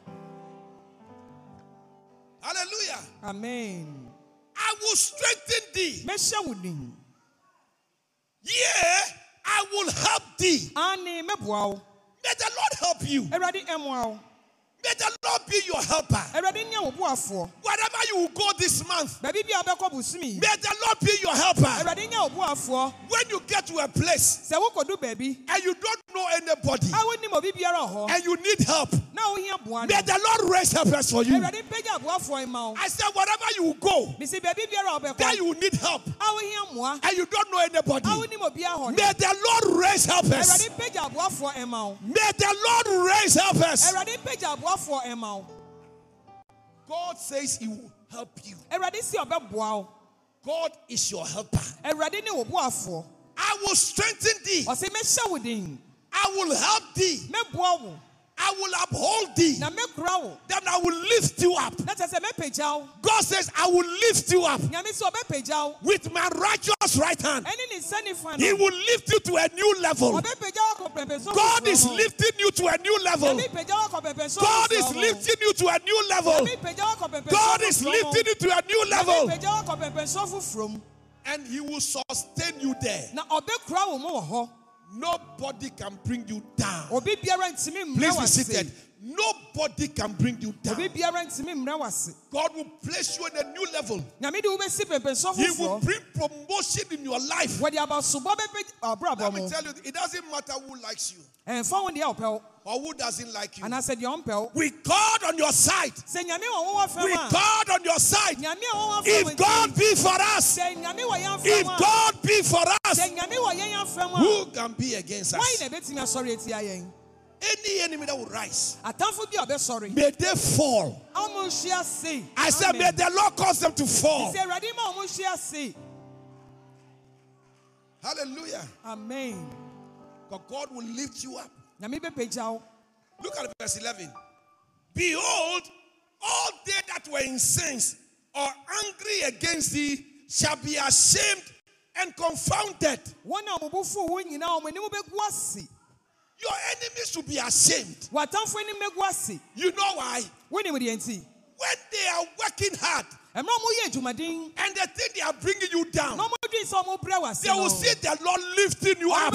Hallelujah. amen I will strengthen thee. mɛhyɛ wo din Yea, I will help thee. ane mɛboa wo May the Lord help you. Awurade ɛmoa wo May the Lord be your helper. awurade nyɛ wo boafoɔ Wherever you will go this month, baabi bi a wobɛkɔ bosomi may the Lord be your helper. awurade nyɛ wo boafoɔ When you get to a place sɛ wokɔdu baabi and you don't know anybody a wonim obi biara wɔ hɔ and you need help, na wohia boa may the Lord raise helpers for you. awurade mpagya aboafoɔ ma wo I said, wherever you will go, mesi baabi biara a there you need help a wohia mmoa and you don't know anybody, a wonim obiara hɔ no may the Lord raise helpers. awurade mpagya aboafoɔ ma wo May the Lord raise helpers. Mpagya aboafoɔ God says He will help you. awurade si ɔbɛboa wo God is your helper. awurade ne wo boafoɔ I will strengthen thee. ɔse mɛhyɛ wo din I will help thee. I will uphold thee. na mɛkura wo Then I will lift you up. na kyɛ sɛ mɛpagya God says, I will lift you up nyame sɛ ɔbɛpagya wo with my righteous right hand. ɛne ne nsa nifa He will lift you to a new level. ɔbɛpagya wo akɔ pɛmpɛnso God is lifting you to a new level. nyame pagya wo akɔ God is lifting you to a new level. nyame pagya wo akɔ God is lifting you to a new level. pagya wo akɔ pɛmpɛnso foforɔ And He will sustain you there. Na ɔbɛkura wo mu wɔ hɔ Nobody can bring you down. obi biara ntumi mmrɛ Please be seated. Nobody can bring you down. biara ntumi mmrɛ wase God will place you in a new level. nyame de wo bɛsi pɛmpɛnso He will bring promotion in your life. wɔde abasobɔ bɛpɛ abrabɔ Let me tell you, it doesn't matter who likes you ɛmfa wo deɛ ɔpɛ wo or who doesn't like you. deɛ ɔmpɛ wo With God on your side, sɛ nyame wɔ wowɔ fam with God on your side, nyame a wɔwɔ if God be for us, sɛ nyame wɔ yɛn if God be for us, sɛ nyame wɔ yɛn afam a who can be against us? na ɛbɛtumi asɔre atia yɛn Any enemy that will rise, atamfo bi a ɔbɛsɔre may they fall. ɔmo nhyia se I said, may the Lord cause them to fall. sɛ awurade ma ɔmo nhyia se Hallelujah. amen. But God will lift you up. Nyame bɛpagya wo Look at verse 11. Behold, all they that were incensed or angry against thee shall be ashamed and confounded. wɔn a wɔn bo fu wo nyinaa wɔn anim bɛgu ase Your enemies should be ashamed. wɔatamfo anim bɛgu ase You know why? wɔnim deɛ nti When they are working hard mmerɛ a wɔyɛ adwumaden and they think they are bringing you down, na wɔn dwi sɛ wɔn brɛ wɔ ase they will see the Lord lifting you up.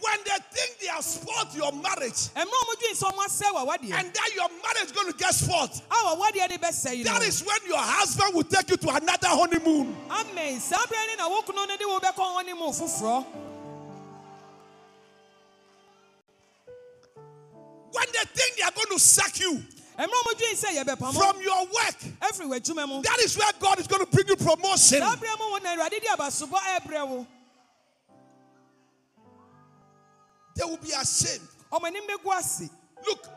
When they think they have spoiled your marriage mmerɛ a wɔn dwi sɛ wɔn asɛ and that your marriage is going to get spoiled, a wɔ awadeɛ de bɛsɛ yi no that is when your husband will take you to another honeymoon. amen. Saa berɛ ne na wo kunu no de wo bɛkɔ wɔn ne mu foforɔ When they think they are going to sack you mmerɛ a wɔn dwi sɛ yɛbɛpam from your work, Everywhere, that is where God is going to bring you promotion. They will be ashamed. wɔn anim bɛgu ase Look,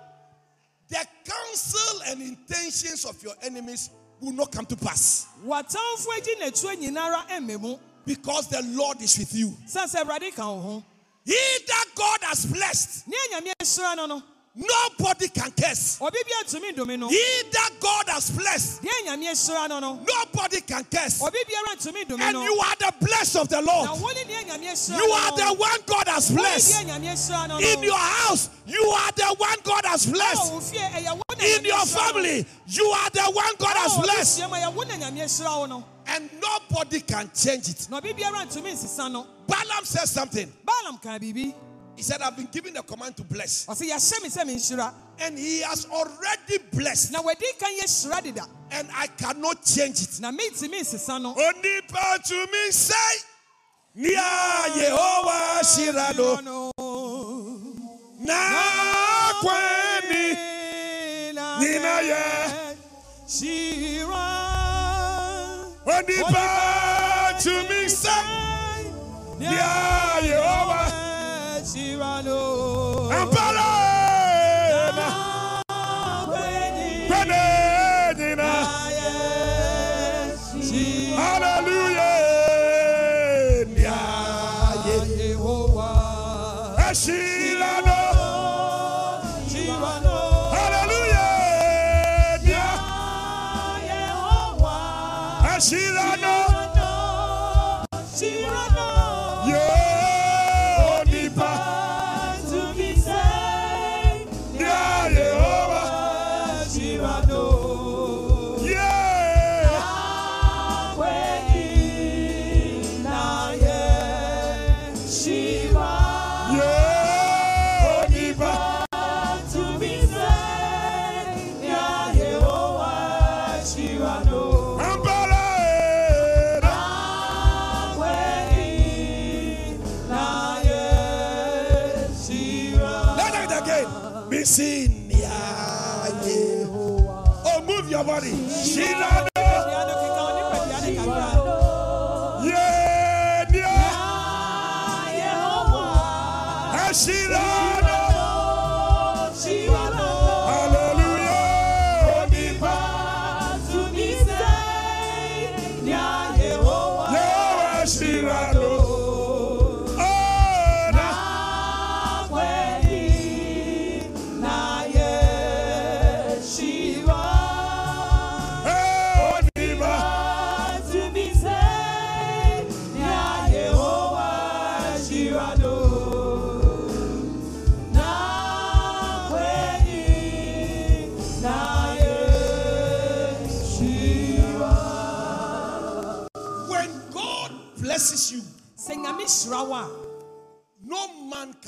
the counsel and intentions of your enemies will not come to pass. W'atamfo agyi n'atuo nyinara ɛmmɛ mu because the Lord is with you. san sɛ awurade ka wo He that God has blessed, ne anyame ahyira no no nobody can curse. obi bi atumi ndome no He that God has blessed, deɛ anyame ahyira no no nobody can curse. obi biara ntumi ndome And you are the blessed of the Lord. wo ne deɛ anyame ahyira You are the one God has wo ne deɛ blessed. anyame ahyira no In your house, you are the one God has blessed. wo fie ɛyɛ wo na In your family, you are the one God has blessed. abusua mu ɛyɛ wo na nyame ahyira wo no And nobody can change it. na obi biara ntumi nsesa no Balaam said something. Baalam kaa biribi He said, I've been given the command to bless. ɔsɛ yɛahyɛ me sɛ And he has already blessed. na wadi kan yɛhyira deda And I cannot change it. na mentumi nsesa no Onipa to me say, Nia Yehovah Shirado, na kweni, nina ye. Shira. Onipa to me say, Nia Yehovah, Shirano. Ampara, kweni,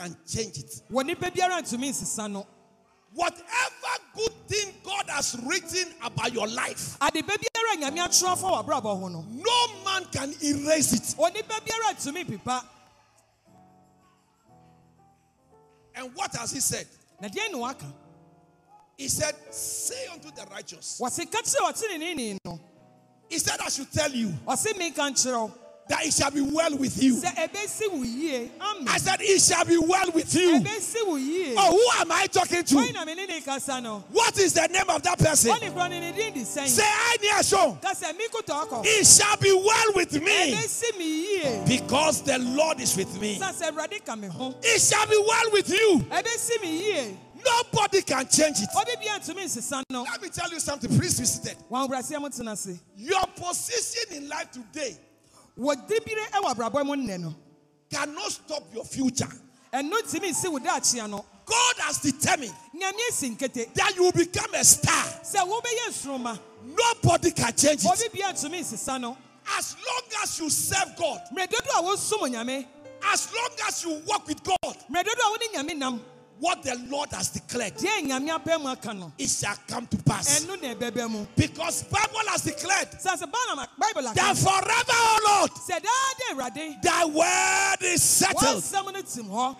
can change it. wɔ nipa biara ntumi nsesa no Whatever good thing God has written about your life, ade ba biara a nyame atwerɛ afa w'abrabɔ ho no man can erase it. onipa biara ntumi pipa And what has he said? He said, Say unto the righteous. He said, I should tell you ɔse meka nkyerɛ wo that it shall be well with you. sɛ ɛbɛsi wo yie amen I said, It shall be well with you. ɛbɛsi wo yie Oh, who am I talking to? na me ne ne kasa no What is the name of that person? wɔne korɔ ne ne din de sɛn Say, I near show. ka sɛ mi kotɔ ɔkɔ It shall be well with me ɛbɛsi mi yie because the Lord is with me. san sɛ awurade ka me ho It shall be well with you. ɛbɛsi mi yie Nobody can change it. obi bia ntumi nsesa no Let me tell you something. Please visited. wɔn awuraseɛ mo tena ase Your position in life today wɔdibire ɛwɔ abrabɔ mu nnɛ no cannot stop your future. ɛno ntumi nsi wo daakyea no God has determined nyame si nkete that you will become a star. sɛ wobɛyɛ nsoroma Nobody can change it. obi bia ntumi nsesa no As long as you serve God, mmerɛ dodo a wosom nyame as long as you walk with God, mmerɛ dodo a wode nyame nam what the Lord has declared, deɛ nyame apɛ mu aka no it shall come to pass. ɛno na ɛbɛbɛ mu. Because Bible has declared sɛ sɛ Balaam- bible aka that forever, Lord, sɛ daa de awurade thy word is settled. wɔasɛm no tim hɔ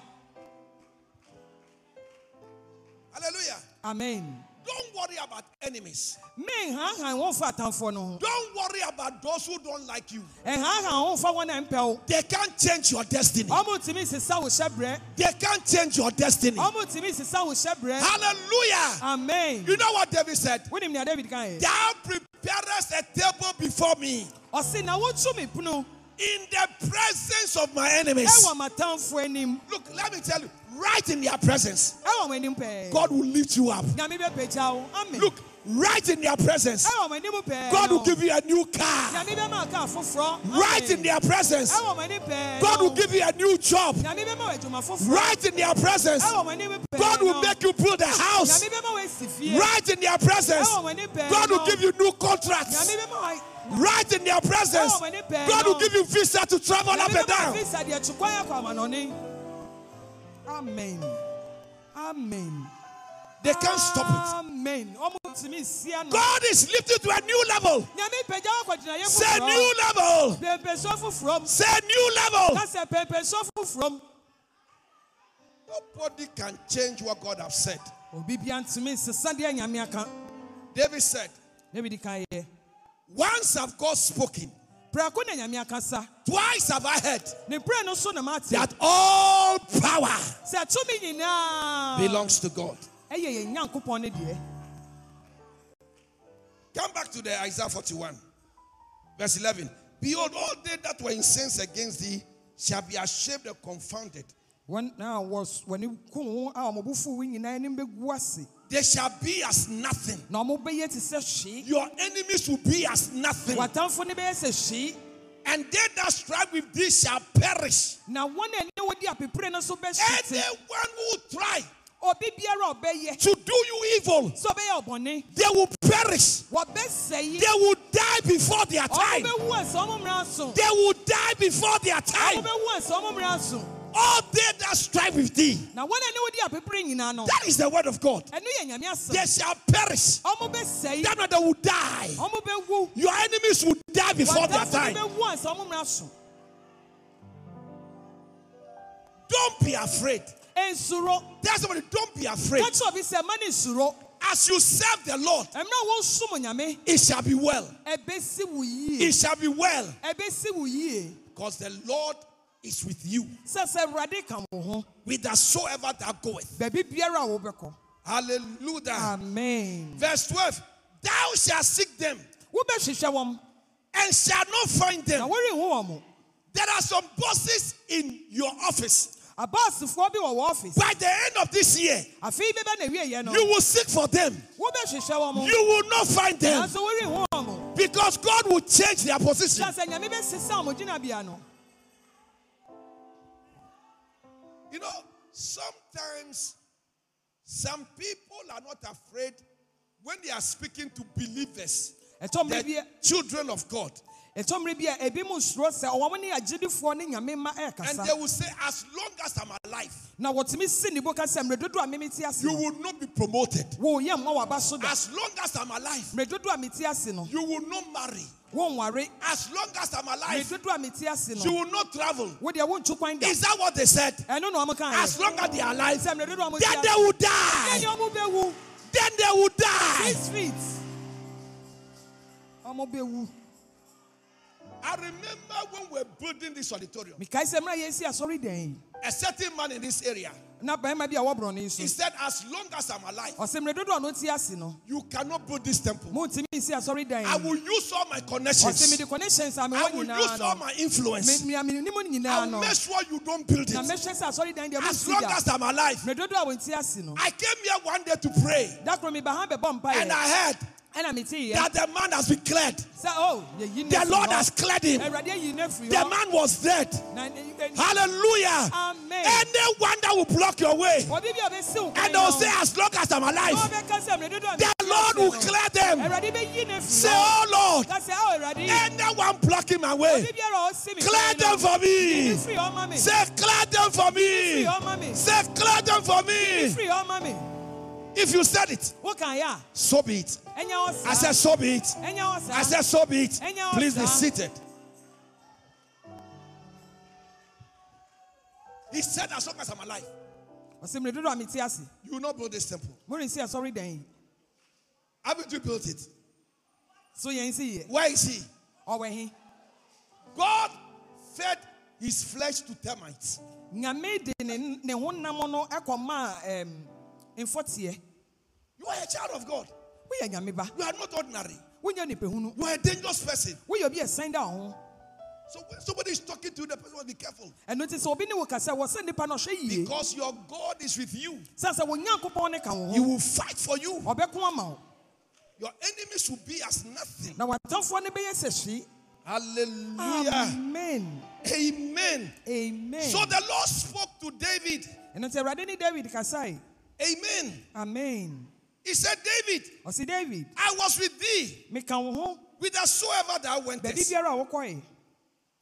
Hallelujah. amen Don't worry about enemies. menhanhan wɔn fa atamfoɔ no Don't worry about those who don't like you. ɛhanhan wɔn fa wɔn a mpɛ wo They can't change your destiny. ɔmo tumi sesa wo hyɛbrɛ They can't change your destiny. ɔmo tumi sesa wo hyɛbrɛ Hallelujah. amen You know what David said? wonim nea david kan yɛ Thou preparest a table before me ɔse na wotu me pono in the presence of my enemies. ɛwɔ m'atamfoɔ anim Look, let me tell you, right in their presence, ɛwɔ wɔn anim pɛɛ God will lift you up. nyame bɛpagya wo amen. Look, right in their presence, ɛwɔ wɔn anim pɛɛ God will give you a new car. nyame bɛma aka foforɔ Right in their presence, ɛwɔ wɔn anim pɛɛ God will give you a new job. nyame bɛma wo adwuma foforɔ Right in their presence, ɛwɔ wɔn anim pɛɛ God will make you build a house. nyame bɛma wo asi fie Right in their presence, ɛwɔ wɔn anim pɛɛ God will give you new contracts. nyame bɛma wo Right in their presence, ɛwɔ wɔn anim pɛɛ God will give you visa to travel up and down. Amen amen They can't stop it. amen ɔmo tumi sia no God is lifting to a new level. nyame pagya wo akɔgyinaeɛ Say new level. pɛmpɛso foforɔ m Say new level. ka sɛ pɛmpɛso foforɔ m Nobody can change what God has said. obi bia ntumi nsesa deɛ nyame aka David said, na bi di kan yɛ Once have God spoken, prɛko na nyame akasa twice have I heard ne prɛ no so na mate that all power sɛ tumi nyinaa belongs to God. ɛyɛ yɛn nyankopɔn ne deɛ Come back to the Isaiah 41, verse 11. Behold, all they that were incensed against thee shall be ashamed and confounded. wɔn na wɔ wɔne ko ho a ɔmo bufu wo nyinaa anim bɛgu ase They shall be as nothing. na ɔmo bɛyɛ te sɛ hwee Your enemies will be as nothing. w'atamfo ne bɛyɛ sɛ hwee And they that strive with thee shall perish. na wɔn a ɛne wɔdi apepere no so bɛhyete Anyone who try obi biara a ɔbɛyɛ to do you evil, sɛ ɔbɛyɛ ɔbɔne they will perish. They will die before their time. bɛwu ɛsɛ ɔmo mmara so They will die before their time. Bɛwu ɛsɛ ɔmo mmara so All they that strive with thee. na wɔn a ɛne wɔdi apepere nyinaa no That is the word of God. ɛno yɛ nyame asɛm They shall perish. bɛsɛe That will die. Your enemies will die before their time. no bɛwu ɛsɛ ɔmo mmara so Don't be afraid. Tell somebody, don't be afraid. ka kyerɛ obi sɛ ma ne nsuro As you serve the Lord, mmerɛ a wɔnsom nyame it shall be well. ɛbɛsi wo yie It shall be well. ɛbɛsi wo yie Because the Lord is with you. sɛ sɛ awurade ka wo ho Whithersoever thou goeth. baabi biara a wobɛkɔ Hallelujah. amen Verse 12. Thou shalt seek them and shall not find them. worenhu wɔ mo There are some bosses in your office. abaasefoɔ bi wɔ wɔ ɔfis By the end of this year, afei bɛbɛ na wieɛ you will seek for them. wobɛhwehwɛ wɔ mo You will not find them nanso worenhu wɔ mo because God will change their position. You know, sometimes some people are not afraid when they are speaking to believers, the children of God, ɛtɔmmerɛ bi a ebi mu nsuro sɛ ɔwɔ mo ne agyedifoɔ ne nyame ma and they will say, As long as I'm alive, na wɔtumi si ne bo ka sɛ mmerɛ dodo a memete ase you will not be promoted. wɔyɛ mma waba so As long as I'm alive, mmerɛ dodo a mete ase no you will not marry. wɔnware As long as I'm alive, dodo a mete ase you no will not travel. wodeɛ wontu kwan da Is that what they said? ɛno na ɔmo ka As long as they are alive, sɛ mmerɛ dodo a ɔmo then they will die. Then they will die. I remember when we were building this auditorium, mekae sɛ mmerɛ a certain man in this area, na barima bi a wɔborɔ ne He said, As long as I'm alive, ɔsɛ mmerɛ dodoɔ a no te you cannot build this temple. montumi nsi asɔredan I will use all my connections. mede connections a I will use all my influence. mea menim no I'll make sure you don't build it. mɛhwɛ sɛ asɔredan deɛ As long as I'm alive. mmerɛ a wɔnti ase I came here one day to pray, da koro meba ha bɛbɔ and I heard that the man has been cleared. sɛ The Lord has cleared him. awurade ayi no afiri The man was dead. Hallelujah. amen Anyone that will block your way, obi bi a ɔbɛsi wo and they'll say, As long as I'm alive, ɔbɛka sɛ mmerɛ dodoɔ a the Lord will clear them. awurade bɛyi no Say, Oh Lord, ka sɛ o awurade anyone blocking my way, obi biara a ɔsi mi clear them for me. firi hɔ ma me Say, Clear them for me. firi hɔ ma me Say, Clear them for me. If you said it, woka yɛ a so be it. I said, So be it. I said, So be it. Please be seated. He said, As long as I'm alive, ɔsi mmerɛ dodoɔ a meti ase you will not build this temple. Haven't you built it? so si yɛ Where is he? ɔwɔ he God fed his flesh to termites. Nyame de ne ne honam no ɛkɔmaa ɛm mfɔteɛ You are a child of God. woyɛ nyame ba You are not ordinary. You are a dangerous person. woyɛ obi a ɛsɛn da So when somebody is talking to you, the person must be careful. And notice sɛ obi ne wo kasa wɔ sɛ nnipa no ɔhwɛ yie Because your God is with you. sɛ sɛ wo nyankopɔn ne ka wo He will fight for you. ɔbɛko ama wo Your enemies will be as nothing. na watamfoɔ no bɛyɛ sɛ hwee Hallelujah. amen Amen. amen So the Lord spoke to David. ɛno nti awurade ne david Amen. amen. He said, David, ɔse david I was with thee. Meka wo ho whithersoever thou wentest, biara a wokɔe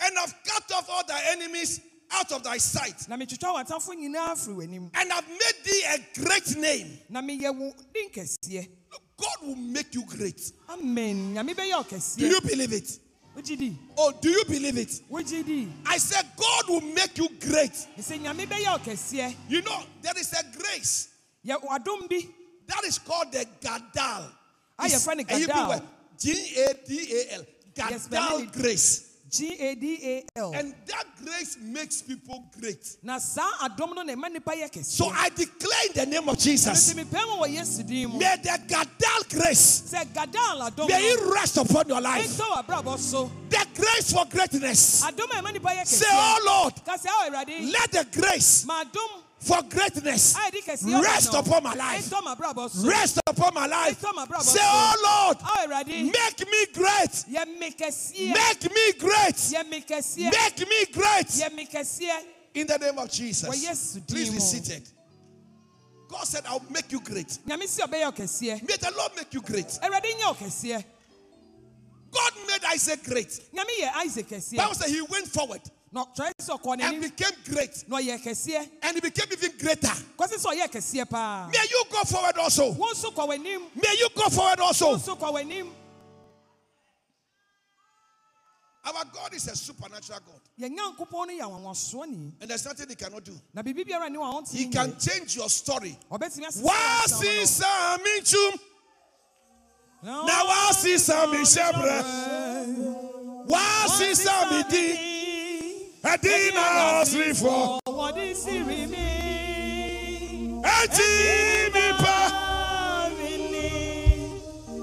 and have cut off all thy enemies out of thy sight, na metwitwa w'atamfoɔ nyinaa firi w'anim and have made thee a great name. na meyɛ wo din kɛseɛ Look, God will make you great. amen. Nyame bɛyɛ wo Do you believe it? Oh, do you believe it? I said, God will make you great. ɛsɛ nyame bɛyɛ wo kɛseɛ You know, there is a grace. yɛ wadom bi that is called the Gadal. Ah, It's your friend Gadal. G A D A L. Gadal grace. g-a-d-a-l And that grace makes people great. na saa adom no na ɛma nnipa yɛ So I declare in the name of Jesus, nti mepɛ mu wɔ yesu din mu may the Gadal grace, sɛ gadal adom may it rest upon your life. ɛntɔ w'abrabɔ so The grace for greatness. adom a ɛma nnipa yɛ Say, oh Lord, ka sɛ ao awurade let the grace for greatness a yɛde kɛseɛ rest upon my life. ɛntɔ m'abrabɔ so Rest upon my life. Say, oh Lord, make me great. yɛ me kɛseɛ Make me great. yɛ me kɛseɛ Make me great. yɛ me kɛseɛ In the name of Jesus. Please be seated. God said, I'll make you great. nyame si ɔbɛyɛ wo kɛseɛ May the Lord make you great. wo God made Isaac great. nyame yɛ isaac kɛseɛ Bible said he went forward na ɔtwerɛ sɛ and became great. na ɔyɛ kɛseɛ And he became even greater. kɔsi sɛ ɔyɛ kɛseɛ paa May you go forward also. wɔn nso kɔ w'anim May you go forward also. nso kɔ w'anim Our God is a supernatural God. yɛn nyankopɔn no yɛ anwanwasoɔ ni And there's nothing he cannot do. na biribi biara ni wɔn He can change your story. ɔbɛtumi Wasi sami chum. na Na wasi sami shebre. Wasi sami di. Edina asrifo. wɔde siri mi Eti mi pa. Arini.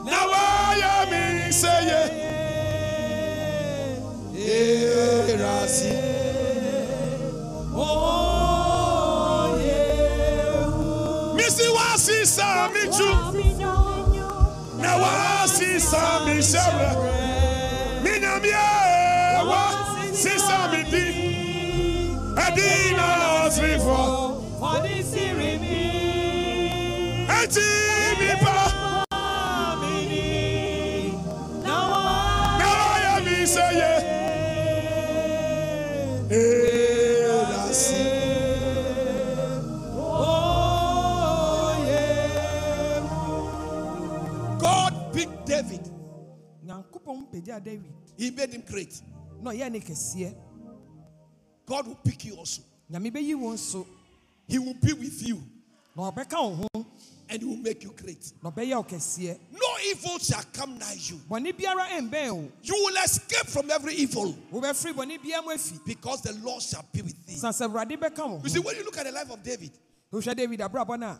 Na waya mi. Erasi. Eh, oh, yeah. Missy wasi sami chum. Na wasi sami shebre. Minyamie wasi sami di. Edina asrifo. wɔde siri mi Eti mi pa. Arini. na Na waya mi seye. Erasi. Oh. God picked David. nyankopɔn pagya david He made him great. ne kɛseɛ God will pick you also. nyame bɛyi wo nso He will be with you na ɔbɛka wo ho and he will make you great. na ɔbɛyɛ wo kɛseɛ No evil shall come nigh you. bɔne biara ɛmbɛn You will escape from every evil wobɛfiri bɔne biara mu afi because the Lord shall be with thee. san sɛ awurade bɛka wo You see, when you look at the life of David, wohwɛ david abrabɔ no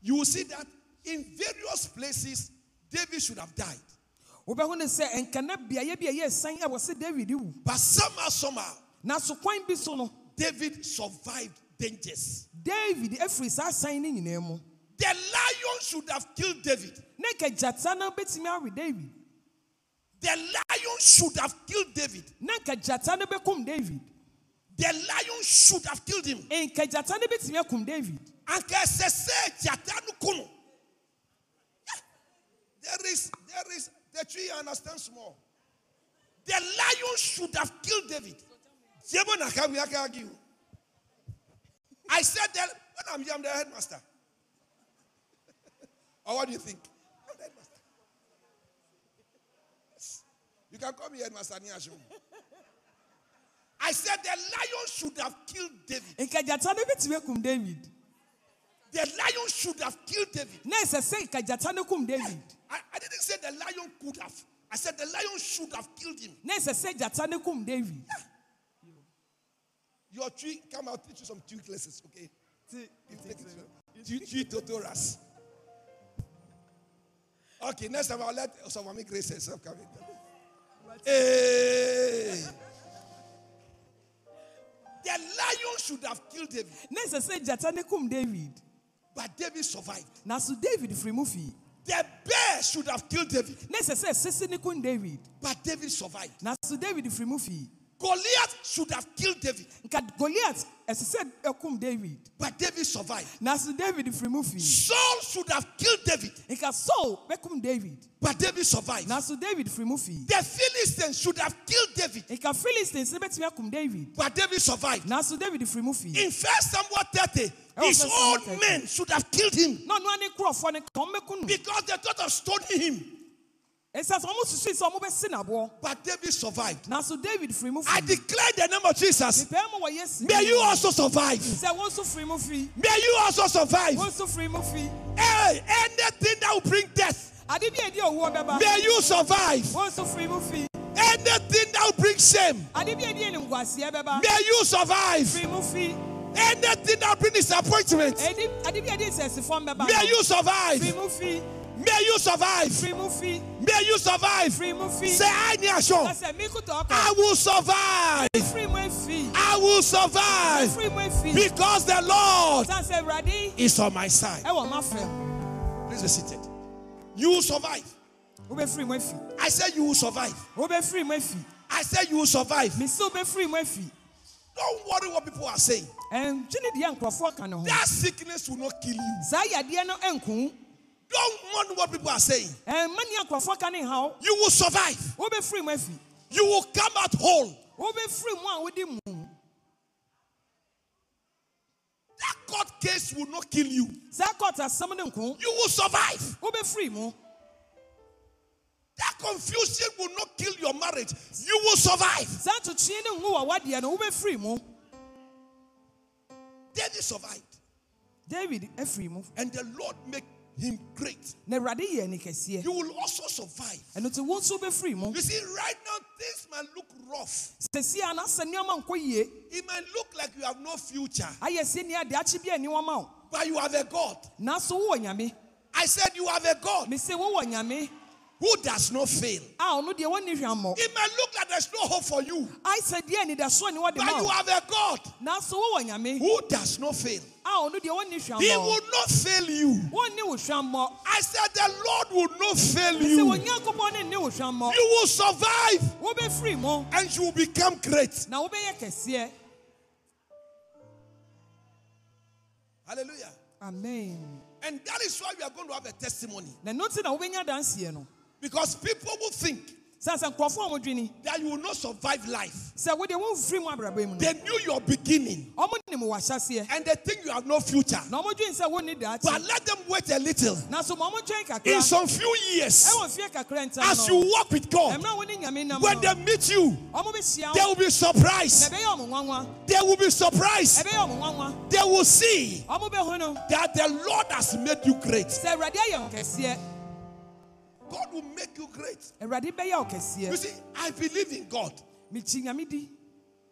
you will see that in various places, David should have died. wobɛhu ne sɛ nkana beaeɛ bi a ɛyɛ san a wɔse david wu But somehow, somehow, nanso kwan bi so no David survived dangers. david afiri saa san no nyinaa mu The lion should have killed David. na nka gyata no bɛtumi awe david The lion should have killed David. na nka gyata no bɛkum david The lion should have killed him. gyata no bɛtumi akum david Anka sese jata no kuno. There is, there is, the tree understand small. The lion should have killed David. I said that when I'm here, I'm the headmaster. (laughs) or what do you think? I'm the headmaster. Yes. You can call me headmaster Niashim. I said the lion should have killed David. nka gyata no bɛtumi akum david The lion should have killed David. na ɛsɛ sɛ nka gyata no kum david I, I didn't say the lion could have. I said the lion should have killed him. na ɛsɛ sɛ gyata no kum david Your tree, come out, teach you some tree lessons, okay? You take it. Tree, tree tutorials. Okay, next time I'll let some mommy Grace herself come in. Hey. The lion should have killed David, na ɛsɛ sɛ gyata no kum david but David survived. nanso david firi mu fii The bear should have killed David, na ɛsɛ sɛ sisi no kum david but David survived. nanso david firi mu fii Goliath should have killed David, nka goliath ɛsɛ sɛ ɛkum david. But David survived. nanso david firi mu fii Saul should have killed David, nka saul bɛkum david. But David survived. nanso david firi mu fii The Philistines should have killed David, nka philistines no bɛtumi akum david. But David survived. nanso david firi mu fii In First Samuel 30, Oh, his First Samuel own 30. men should have killed him. Na ɔno ane nkurɔfoɔ no ka ɔmbɛku no because they thought of stoning him, but David survived. nanso david firi mu I declare the name of Jesus. mepɛɛ mu wɔ yesu May you also survive. sɛ wɔn nso firi mu fii May you also survive. wɔn nso firi mu fii Hey, anything that will bring death, ade bi a ɛdi owuo bɛba may you survive. wɔn nso firi mu fii Anything that will bring shame, ade bi a ɛdi animguaseɛ bɛba may you survive. firi mu fii Anything that will bring disappointment, Edi- ade bi a ɛdi nsɛsifɔm bɛba may you survive. Firi mu fii May you survive. firi mu fii May you survive. firi mu fii Say, I need sure. kasɛ mi kuta I will survive. I will survive firi mu efii because the Lord is on my side. ɛwɔ ma fɛm Please be seated. You will survive. wobɛfiri mu efii I said you will survive. wobɛfiri mu efii I said you will survive. mesi wobɛfiri mu efii Don't worry what people are saying. ɛngye ne deɛ nkurɔfoɔ ka ne ho That sickness will not kill you. Saa yadeɛ no ɛnko Don't mind what people are saying. Eh, ɛmma nea nkurɔfoɔ ka ne ha wo You will survive. You will come out whole. wobɛfiri mu a That court case will not kill you. saa kɔɔt asɛm no nko You will survive. That confusion will not kill your marriage. You will survive. saa ntotwe ne ngu wɔ wadeɛ no wobɛfiri mu David survived. david And the Lord make him great. na awurade yɛ ne kɛseɛ You will also survive. ɛno nti wo nso wobɛfiri mu You see, right now, things might look rough. sɛsi a na sɛ nneɔma nkɔ yie It might look like you have no future, ayɛ sɛ nnia de akye bi ani wɔma wo but you have a God. I said, You have a God mese wowɔ nyame who does not fail. a ɔno deɛ wɔnni hwammɔ It might look like there's no hope for you, I ai sɛ deɛ anidasoɔ ne wɔde but you have a God nanso wowɔ nyame who does not fail. a ɔno deɛ wɔnni He will not fail you. wɔnni wo hwammɔ I said, The Lord will not fail you. onyankopɔn ne nni wo hwammɔ You will survive and you will become great. na wobɛyɛ kɛseɛ Hallelujah. amen And that is why we are going to have a testimony. Na ɛno nti na wobɛnya danseɛ no Because people will think sɛ sɛ nkurɔfoɔ a modwini that you will not survive life. sɛ wode womfiri mu abrabɔ mu no They knew your beginning ɔmo nim w'ahyɛseɛ and they think you have no future. na ɔmodwene sɛ wonni But daakye let them wait a little. nanso ma ɔmotwɛn In kakra some few years, ɛwɔ mfeɛ kakra ntam as you walk with God, ɛmmerɛ a wone nyame nam when they meet you, they will be surprised. ɛbɛyɛ ɔmo nwanwa They will be surprised. ɛbɛyɛ ɔmo nwanwa They will see ɔmo bɛhu no that the Lord has made you great. sɛ awurade ayɛ wo kɛseɛ God will make you great. awurade bɛyɛ wo You see, I believe in God. mekyi nyame di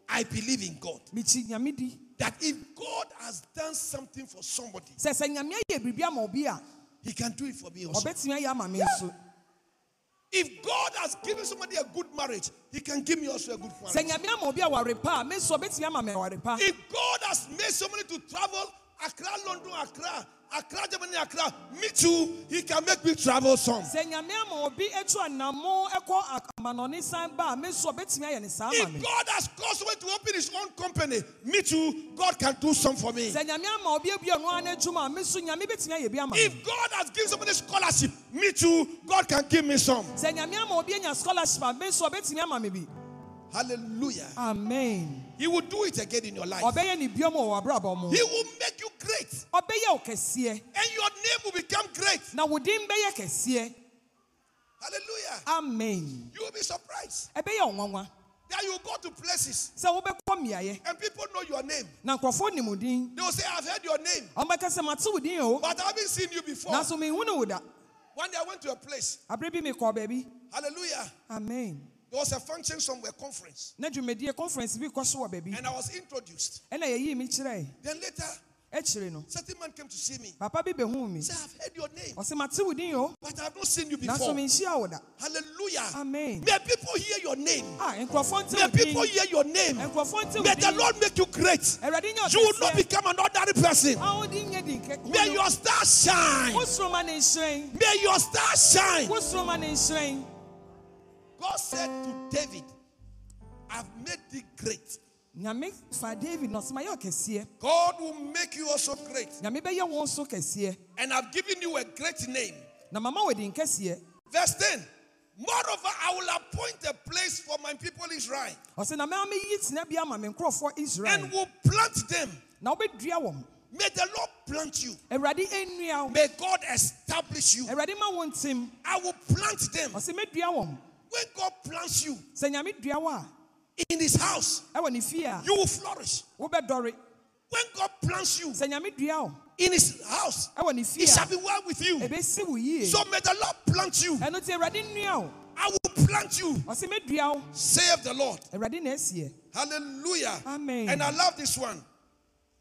I believe in God. mekyi nyame di that if God has done something for somebody, sɛ sɛ nyame ayɛ biribi ama obi a He can do it for me also. ɔbɛtumi ayɛ ama me nso If God has given somebody a good marriage, He can give me also a good marriage. nyame ama obi aware pa a me nso ɔbɛtumi ama me aware pa If God has made somebody to travel Accra, London, Accra, Accra, Germany, Accra, me too, He can make me travel some. sɛ nyame ama obi atu anamo ɛkɔ amanɔne san me nso ɔbɛtumi ayɛ ne saa If God has caused somebody to open his own company, me too, God can do some for me. sɛ nyame ama obi abue ɔno ara n'adwuma me nso nyame bɛtumi ayɛ bi If God has given somebody scholarship, me too, God can give me some. sɛ nyame ama obi anya scholarship me nso ɔbɛtumi ama me bi Hallelujah. amen He will do it again in your life. ɔbɛyɛ ne biom wɔ w'abrabɔ mu He will make you great, ɔbɛyɛ wo kɛseɛ and your name will become great. na wo din bɛyɛ kɛseɛ Hallelujah. amen You will be surprised ɛbɛyɛ wo nwanwa that you go to places sɛ wobɛkɔ mmeaeɛ and people know your name. na nkurɔfoɔ nim wo din They will say, I've heard your name, ɔmbɛka sɛ mate wo din o but I haven't seen you before. nanso menhunu wo da One day I went to a place. aberɛ bi mekɔ baabi Hallelujah. amen There was a function somewhere, conference, na dwumadie conference bi kɔ so wɔ baabi and I was introduced. ɛna yɛyii me kyerɛe Then later, certain man came to see me. papa bi bɛhuu me Say, I've heard your name, ɔse mate wo din o but I've not seen you before. menhyia wo da Hallelujah. amen May people hear your name. a nkurɔfoɔ nte May people hear your name. nkurɔfoɔ wo May the Lord make you great. nyɛ You will not become an ordinary person. Ah, a wo din nyɛ din kɛ May your star shine. wo soroma ne nhyerɛn May your star shine. wo soroma ne nhyerɛn God said to David, I've made thee great. nyame fa david na ɔsema yɛ ɔkɛseɛ God will make you also great. nyame bɛyɛ wo nso kɛseɛ And I've given you a great name. na mama wo din kɛseɛ Verse 10. Moreover, I will appoint a place for my people Israel ɔsɛ na mɛma meyi tena bi ama me nkurɔfoɔ and israel will plant them. na wobɛdua wɔn May the Lord plant you. awurade ɛnnua wo May God establish you. awurade ma wo ntim I will plant them. ɔsɛ mɛdua wɔn When God plants you sɛ nyame dua wo a in his house, ɛwɔ ne fie a you will flourish. When God plants you sɛ nyame dua wo in his house, ɛwɔ ne fie it shall be well with you. ɛbɛsi wo yie So may the Lord plant you. ɛno nti awurade nnua I will plant you. ɔsɛ mɛdua wo Save the Lord. awurade na asiɛ Hallelujah. Amen. And I love this one.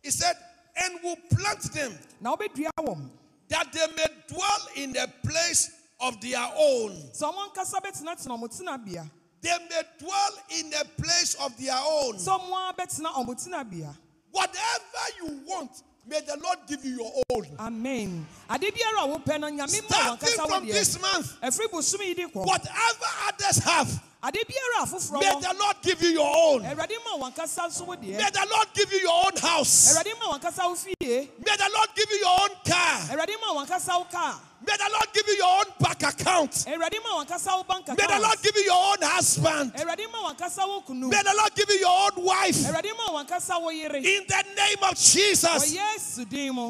He said, and will plant them na wobɛdua wɔn that they may dwell in the place of their own. sɛ ɔmo ankasa bɛtenatena ɔmo tenabea They may dwell in the place of their own. sɛ ɔmo a bɛtena ɔmo tenabea Whatever you want, may the Lord give you your own. amen ade biara a wopɛ no nyame ma Starting from this month, ɛfiri bosom yi de whatever others have, ade biara a foforɔ may the Lord give you your own. awurade ma wankasa nso wo deɛ May the Lord give you your own house. awurade ma wankasa May the Lord give you your own car. Awurade ma wankasa wo kaa May the Lord give you your own bank account. awurade ma wankasa wo bank May the Lord give you your own husband. awurade ma wankasa wo kunu May the Lord give you your own wife. awurade ma wankasa wo yere In the name of Jesus,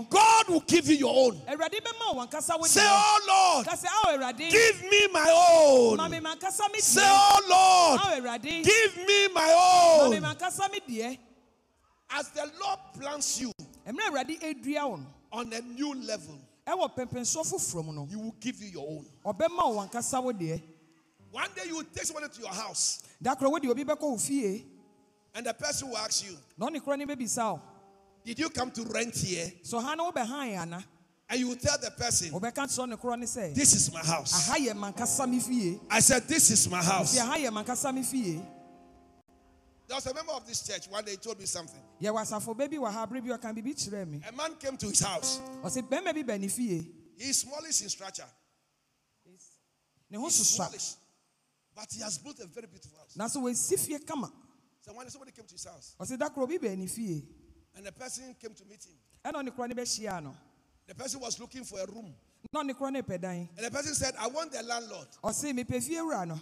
God will give you your own. awurade bɛma wo wankasa wo Say, Oh Lord, ka sɛ ao oh, awurade give me my own. Say, Oh Lord, oh, give me my own. mankasa me deɛ As the Lord plants you mmerɛ awurade adua wo no on a new level, ɛwɔ pɛmpɛnsoɔ foforɔ mu no He will give you your own. ɔbɛma wo wankasa wo deɛ One day you will take somebody to your house, da korɔ wode obi bɛkɔ wo fie and the person will ask you, na ɔne korɔ ne bɛbisa wo Did you come to rent here? so ha na wobɛhae ana And you will tell the person, wobɛka kyerɛ ne korɔ ne sɛ This is my house. aha yɛ mankasa me fie I said, This is my house. There was a member of this church one day he told me something. yɛwɔ asafo ba bi wɔ ha berɛ bi ɔka biribi kyerɛɛ me A man came to his house. ɔsɛ bɛrima bi ba ne fie He's smallish in structure. He's smallish. But he has built a very beautiful house. nanso wɔasi fie kama So when somebody came to his house, ɔsɛ da korɔ obi baa ne fie and the person came to meet him. ɛna ɔne korɔ ne bɛhyiaa no The person was looking for a room. na ɔne korɔ ne pɛ dan And the person said, I want the landlord. ɔse mepɛ fie wura no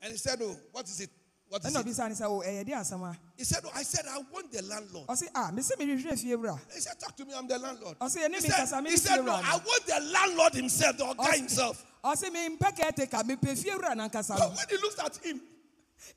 And he said, Oh, what is it? What is ɛna it? ɔbisa ne sɛ o ɛyɛ de asɛm a He said, Oh, I said, I want the landlord. ɔse a mese mehwehwɛ fie wura He said, Talk to me, I'm the landlord. ɔse ɛne He me said, kasa me he ne said fie No, wura I no want the landlord himself, the guy Ɔse- himself. ɔse mempɛ kɛteka mepɛ fie wura nankasa But no when he looks at him,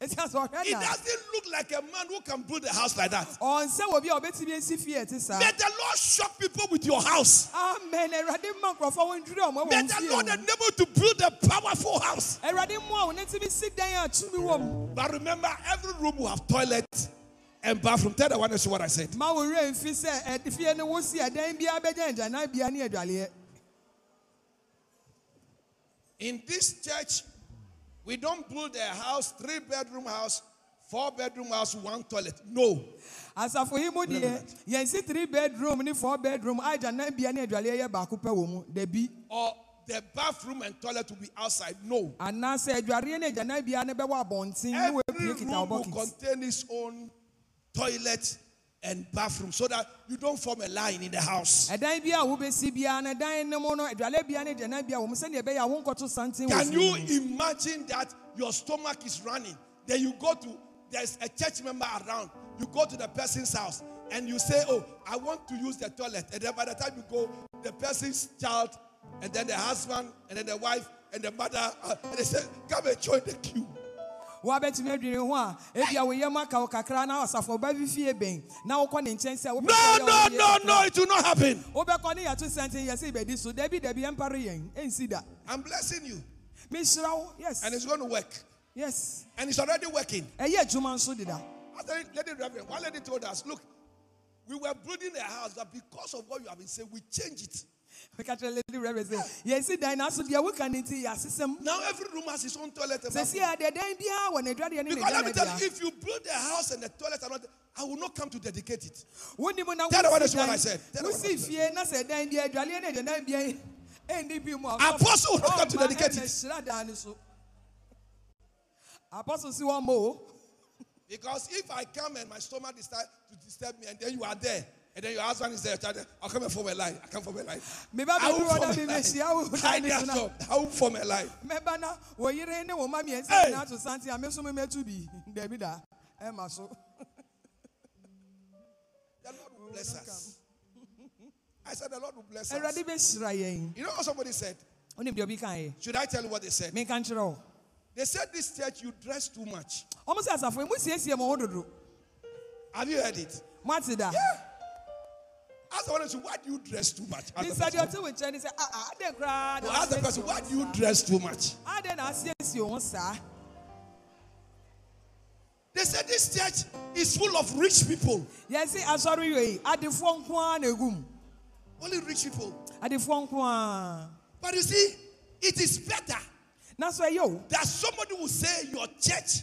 ɛti asɛ ɔhwɛ he na doesn't look like a man who can build a house like that. ɔnsɛ wɔ bi a ɔbɛtumi asi fie ɛte saa May the Lord shock people with your house. amen awurade ma nkurɔfoɔ wɔndwiri ɔmo May the Lord enable you to build a powerful house. awurade mmoa wo ne tumi si dan a tumi wɔ mu But remember, every room will have toilet and bathroom. Tell the one that's what I said. ma wo werɛ mfi sɛ ɛde fie no wo si ɛdan biara bɛgya agyanabea ne adwaleɛ In this church, we don't build a house, three bedroom house, four bedroom house, one toilet. No. asafo yi mu deɛ yɛnsi three bedroom ne four bedroom a agyanabea ne adwaleɛ yɛ baako pɛ wɔ mu dabi Or the bathroom and toilet will be outside. No. anaasɛ adwareɛ ne agyanabea ne bɛwɔ abɔnten ne Every kita room will contain its own toilet and bathroom so that you don't form a line in the house. ɛdan bi a wobɛsi biara no dan no mu no adwale bia ne agyanabea wɔ mu sɛdeɛ ɛbɛyɛ a wonkɔto santen wɔ Can you imagine that your stomach is running? Then you go to, there's a church member around. You go to the person's house and you say, Oh, I want to use the toilet. And then by the time you go, the person's child, and then the husband, and then the wife, and the mother, uh, and they say, Come and join the queue. Woabɛtumi adwene ho a ebia wo yam aka wo kakra na ɔba bi fie bɛn na wokɔ ne nkyɛn sɛ wopɛ No, no, woyɛ no, no, it will not happen. wobɛkɔ ne yɛto sɛnten yɛse bɛdi so dabi dabi yɛmpare yɛn ɛnsi da I'm blessing you, mehyira wo yes and it's going to work. yes And it's already working. ɛyɛ adwuma nso deda Lady Reverend, one lady told us, Look, we were building a house, but because of what you have been saying, we change it. Meka kyerɛ lady reverend sɛ yɛsi dan naso deɛ woka ne nti yɛasesɛm Now every room has its own toilet. And sɛsi bathroom. a deɛ dan biara wɔ n'adwadeɛ ne Because let me tell you, if you build a house and the toilet are not, I will not come to dedicate it. Tell the one that's what I said. Tell the one wosi fie na sɛ dan bi adwaleɛ ne agyanabea ɛnni bi mu a Apostle will not come to dedicate it. ɛna hyira dan no so apostle si wɔn ma o Because if I come and my stomach decide to disturb me, and then you are there, and then your husband is there, I'll come and form a line. I come form a line. I will (laughs) form a line. mehyia wo I dan ne so need na to- I will form a line. mɛba na wɔ yere ne wɔn ma mmiɛnsa Hey! to santen a me nso memɛtu bi dabi da ɛma so The Lord will bless us. I said, The Lord will bless us. awurade bɛhyira yɛn You know what somebody said? wonim deɛ obi kaeɛ Should I tell you what they said? menka nkyerɛ wo They said this church, you dress too much. ɔmo sɛ asafo yi musiesie mo ho Have you heard it? da Ask the said, Why do you dress too much? Ask the bisa deɛ person. ɔte wo nkyɛn ne sɛ "Ah, ah, adɛn koraa No, ask the wo Why do you dress too much? na asiesie wo ho saa They said this church is full of rich people. yɛse asɔre wei adefoɔ nko ara na ɛgum Only rich people. ara But you see, it is better That's why o that somebody will say your church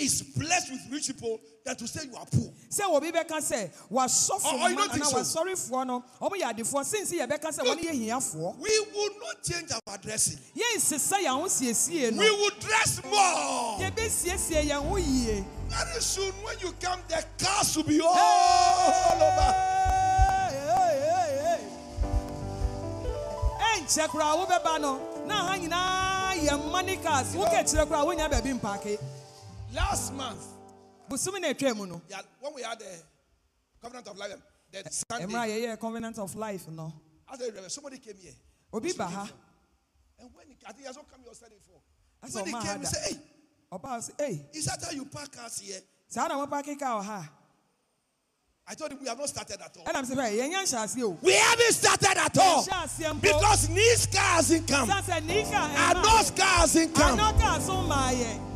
is blessed with rich people than to say you are poor. sɛ obi bɛka sɛ wasɔfo Oh, oh, you ma don't think anaa so? wasɔrefoɔ no ɔmo yɛ adefoɔ sinsi yɛbɛka sɛ wɔne yɛ hiafoɔ We will not change our dressing. yɛnsesa yɛn ho siesie no We will dress more. yɛbɛsiesie yɛn ho yie Very soon, when you come, the cars will be all over. ɛnkyɛ koraa wobɛba no na ha nyinaa yɛ money cars wokɛ kyerɛ koraa wonya baabi mpake Last month, bosom na atwa mu no yeah, when we had the covenant of life, that eh, Sunday, mmerɛ a covenant of life no I said, somebody came here. obi ba ha And when he, I think he has not come here Sunday before. That's When he came, he said, Hey, sɛ ei is that how you park cars here? saa na mopake ka wɔ ha I told him we have not started at all. ɛnam sɛ fɛ yɛnya nhyɛ aseɛ o We haven't started at all. hyɛ aseɛ mpo Because these cars hasn't come. sa sɛ nika And those cars hasn't come.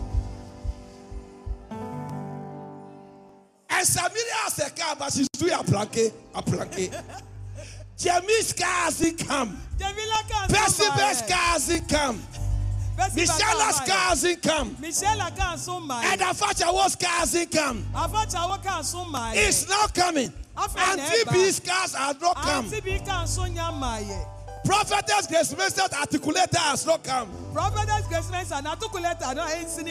Anɔ kaa so maa yɛ And Samaria has a car, but she's doing a planke, a planke. Jamie's car hasn't come. Percival's car hasn't come. Maa car hasn't come. michelle kaa so maa And Afachawo's car hasn't come. afakyɛwo kaa so maa yɛ It's not coming. And. TB's cars has not come. ante bi kaa so nya maa yɛ Prophetess Grace Mensah articulator has not come. prophetess grace mensa n'atukuleta no a ɛnsi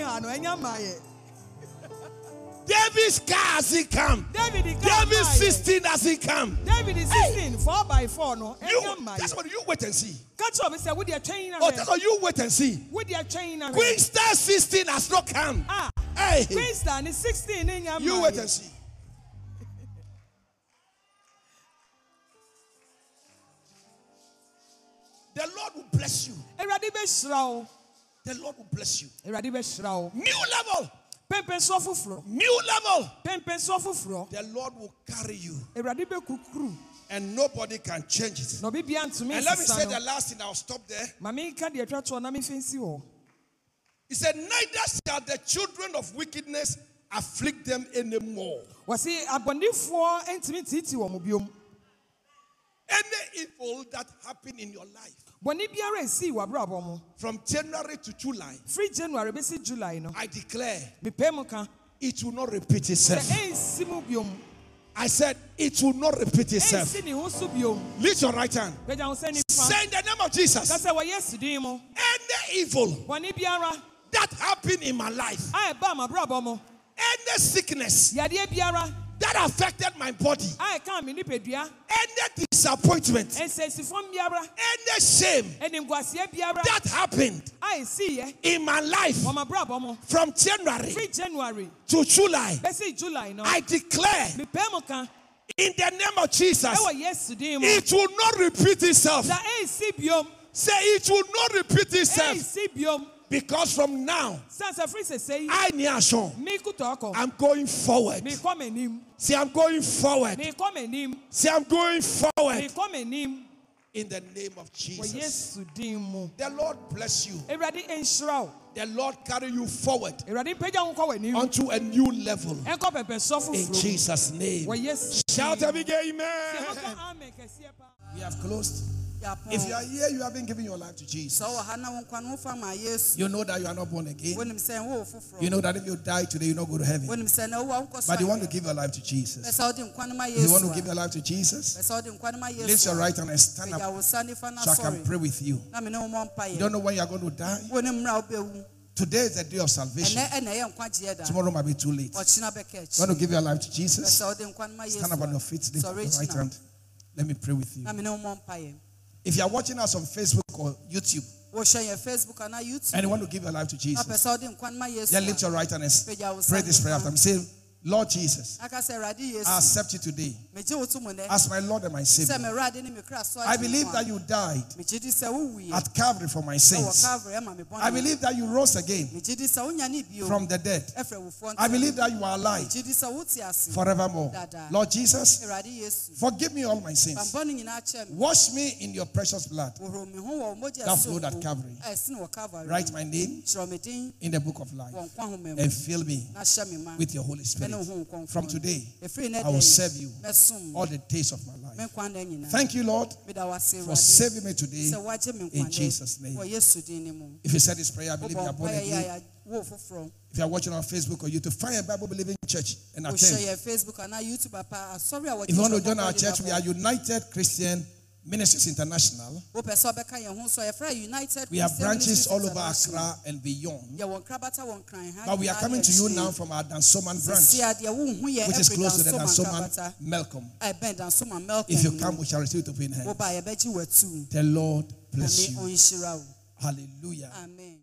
David's car hasn't come. david maa yɛ 16 hasn't come. david sixteen four by four no You, that's what you wait and see. kakyɛ obi sɛ wodi atwɛn na Oh, that's what you wait and see. wodi atwɛn na Queen Star 16 has not come. ah Hey, queen star ne sixteen ne nya you wait and see. (laughs) The Lord will bless you. awurade bɛhyira wo The Lord will bless you. awurade bɛhyira wo New level. New level. The Lord will carry you, and nobody can change it. na obi bia ntumi And let me say the last thing. I'll stop there. ma menka deɛ atwa toɔ na mefa nsi He said, Neither shall the children of wickedness afflict them anymore. wɔsi abɔnifoɔ ntumi titi wɔn Any evil that happened in your life bɔnni biara esi wɔ abrabɔ mu from January to July, free january besi july no? I declare mepɛ mu ka. it will not repeat itself. I said it will not repeat itself. ɛnsi ne ho so biom? Lift your right hand. pagya ho sɛ nifa Say in the name of Jesus, kasa wɔ yesu din any evil that happened in my life, a ɛba ama abrabɔ mu any sickness that affected my body, a ɛka mi nipadua any disappointment, any shame that happened yɛ in my life wɔn abrabɔ mu from January january. to July, july no? I declare in the name of Jesus, ɛwɔ yesu din mu it will not repeat itself. na ɛnsi biom Say it will not repeat itself because from now, sansa firi sese yi I Niashon, mi kuta ɔkɔ I'm going forward. mi kɔ mɛ nim Say I'm going forward. mi kɔ mɛ nim Say I'm going forward kɔ mɛ nim in the name of Jesus. yesu din mu The Lord bless you. The Lord carry you forward ewurade mpagya ho kɔ onto a new level ɛnkɔ pɛpɛ sɔ in Jesus' name. Shout a big amen. wɔka amen kɛseɛ paa. We have closed. If you are here, you haven't given your life to Jesus. sɛ wɔ ha na wo nkwa no wofa ma yesu You know that you are not born again. wonim sɛ wo wo foforɔ You know that if you die today, you not go to heaven. wonim sɛ na wowa wokɔ But you want to give your life to Jesus. sɛ wode nkwa no ma If you want to give your life to Jesus, pɛ sɛ wode nkwa no ma lift your right hand and stand up wo sa nifa no so I can pray with you. na mene wo mmɔ You don't know when you are going to die. wonim mmara wobɛwu Today is the day of salvation. ɛnɛ ɛna ɛyɛ nkwagyeɛ da Tomorrow might be too late. You want to give your life to Jesus? sɛ wode nkwa no ma yesu Stand up on your feet. Lift your right hand. Let me pray with you. Na mene wo mmɔ mpayɛ If you are watching us on Facebook or YouTube wohwɛ yɛ facebook anaa youtube. and you want to give your life to Jesus, sɛ wode nkwa no ma yesu then lift your right hand and s- pagya wo sa pray this prayer after nifa me. Lord Jesus, aka sɛ awurade yesu. I accept you today. Megye wo to mu nɛ as my Lord and my Savior. mewurade ne me kra sɔ I believe that you died megye di sɛ wowuiɛ at Calvary for my sins. calvary ama me bɔne I believe that you rose again megye di sɛ wonya ne bio. from the dead. I believe that you are alive megye di sɛ wote ase forevermore. Lord Jesus, forgive me all my sins. bambɔne nyinaa kyɛ me Wash me in your precious blood. wɔhoro me ho wɔ wo mogya That flowed at Calvary. a ɛsene wɔ calvary. Write my name kyerɛ me din in the book of life wɔ nkwa homa mu and fill me na hyɛ me ma. with your Holy Spirit. Ɛne wo ho nkronkron From today, I will serve you all the days of my life. nkwa nna nyinaa Thank you, Lord, meda wo ase for saving me today. sɛ woagye me in Jesus' name. wɔ yesu din ne mu If you said this prayer, I believe you are born again. a wo foforɔ If you are watching on Facebook or YouTube, find a Bible believing church and attend. yɛ facebook anaa youtube apa asɔre a wɔde If you want to join our church, we are United Christian Ministries International. wopɛ sɛ ɔbɛka yɛn ho so a yɛfrɛ united We have branches all over. Accra and beyond. yɛwɔ nkrabata wɔ nkran ha But we are coming to you now from our Dansoman branch, Sisi a deɛ wohu yɛ which is close to the Dansoma Dansoman Melcom. a ɛbɛn dansoma melcom If you come, we shall receive it with open hands. woba a yɛbɛgye w'atu The Lord bless you. Hallelujah. amen